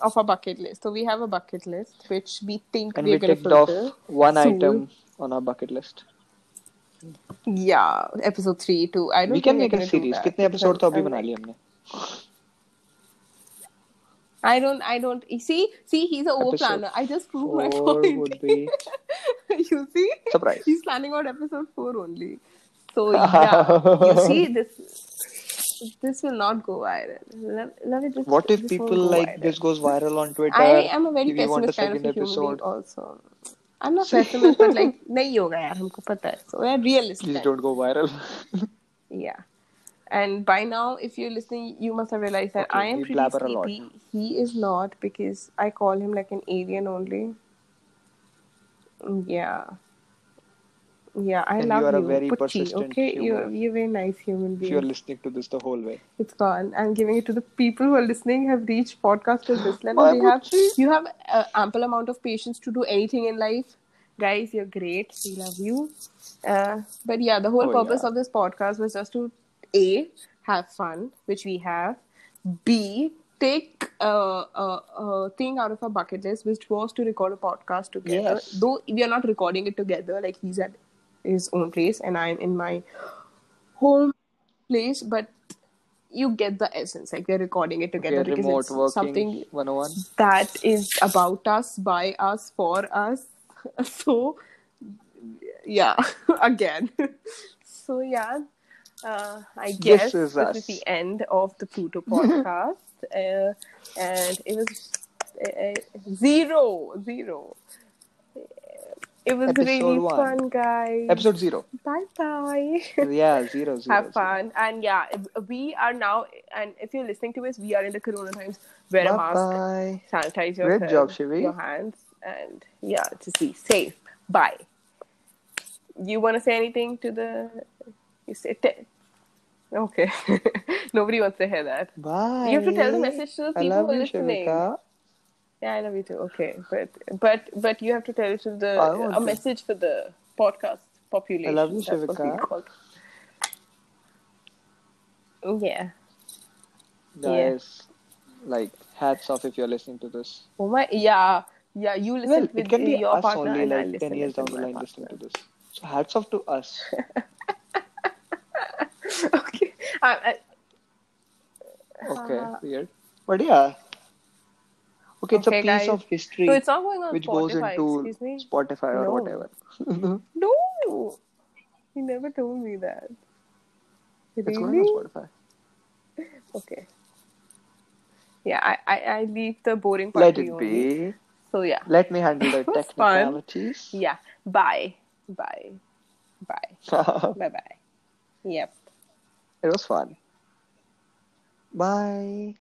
of a bucket list so we have a bucket list which we think and we're we going to ticked off one soon. item on our bucket list Yeah, episode three too. I don't we can make a series कितने episode तो अभी बना लिए हमने I don't. I don't. See, see, he's an over planner. I just proved my point. would be you see, Surprise. He's planning out episode four only. So yeah, you see this. This will not go viral. Let, let it just, what if people like viral. this goes viral on Twitter I am a very we want a pessimist kind of a human being episode also. I'm not pessimist, but like nahi hoga yaar, humko pata. So we're realistic. Please don't go viral. yeah. And by now, if you're listening, you must have realized that okay, I am pretty sleepy. He is not because I call him like an alien only. Mm, yeah. Yeah, I And love you are a you. very Pucci, persistent okay? You're, you're a very nice human if you're listening to this the whole way It's gone. I'm giving it to the people who are listening, have reached podcast to this level. They have, you have uh, ample amount of patience to do anything in life. Guys, you're great. We love you. Uh, but yeah, the whole Oh, purpose yeah. of this podcast was just to A, have fun, which we have. B, take a, a, a thing out of our bucket list, which was to record a podcast together. Yes. Though we are not recording it together, like he's at his own place and I'm in my home place, but you get the essence. Like they're recording it together Okay, because it's working something 101. that is about us, by us, for us. So, yeah, again. So, yeah, uh, I This guess is this is the end of the Pluto podcast. uh, and it was uh, zero, zero. It was Episode really one. fun, guys. Episode zero. Bye bye. Yeah, zero, zero. Have zero. fun. And yeah, we are now, and if you're listening to us, we are in the Corona times. Wear a mask, Bye-bye. sanitize Great yourself, job, Shivi. your hands, and yeah, just be safe. Bye. You want to say anything to the? You say t- okay. Nobody wants to hear that. Bye. You have to tell the message to the I people love who are you, listening. Shivika. Yeah, I love you too. Okay, but but but you have to tell it to the a message for the podcast population. I love you, Shivika. Yeah. Guys, like, hats off if you're listening to this. Oh my, yeah, yeah. You listen Well, with it can be your us partner, only like listen 10 years down the line listening to this. So hats off to us. okay. I, I, Okay, Uh, weird. But yeah. Okay, it's Okay, a piece guys. of history so it's not going on which Spotify. goes into excuse me. Spotify or No. whatever. No, he never told me that. It's going Really? on Spotify. Okay. Yeah, I, I, I leave the boring part Let to it only. be. So yeah, Let me handle the It was fun. technicalities. yeah. Bye, bye, bye, bye, bye. Yep. it was fun. Bye.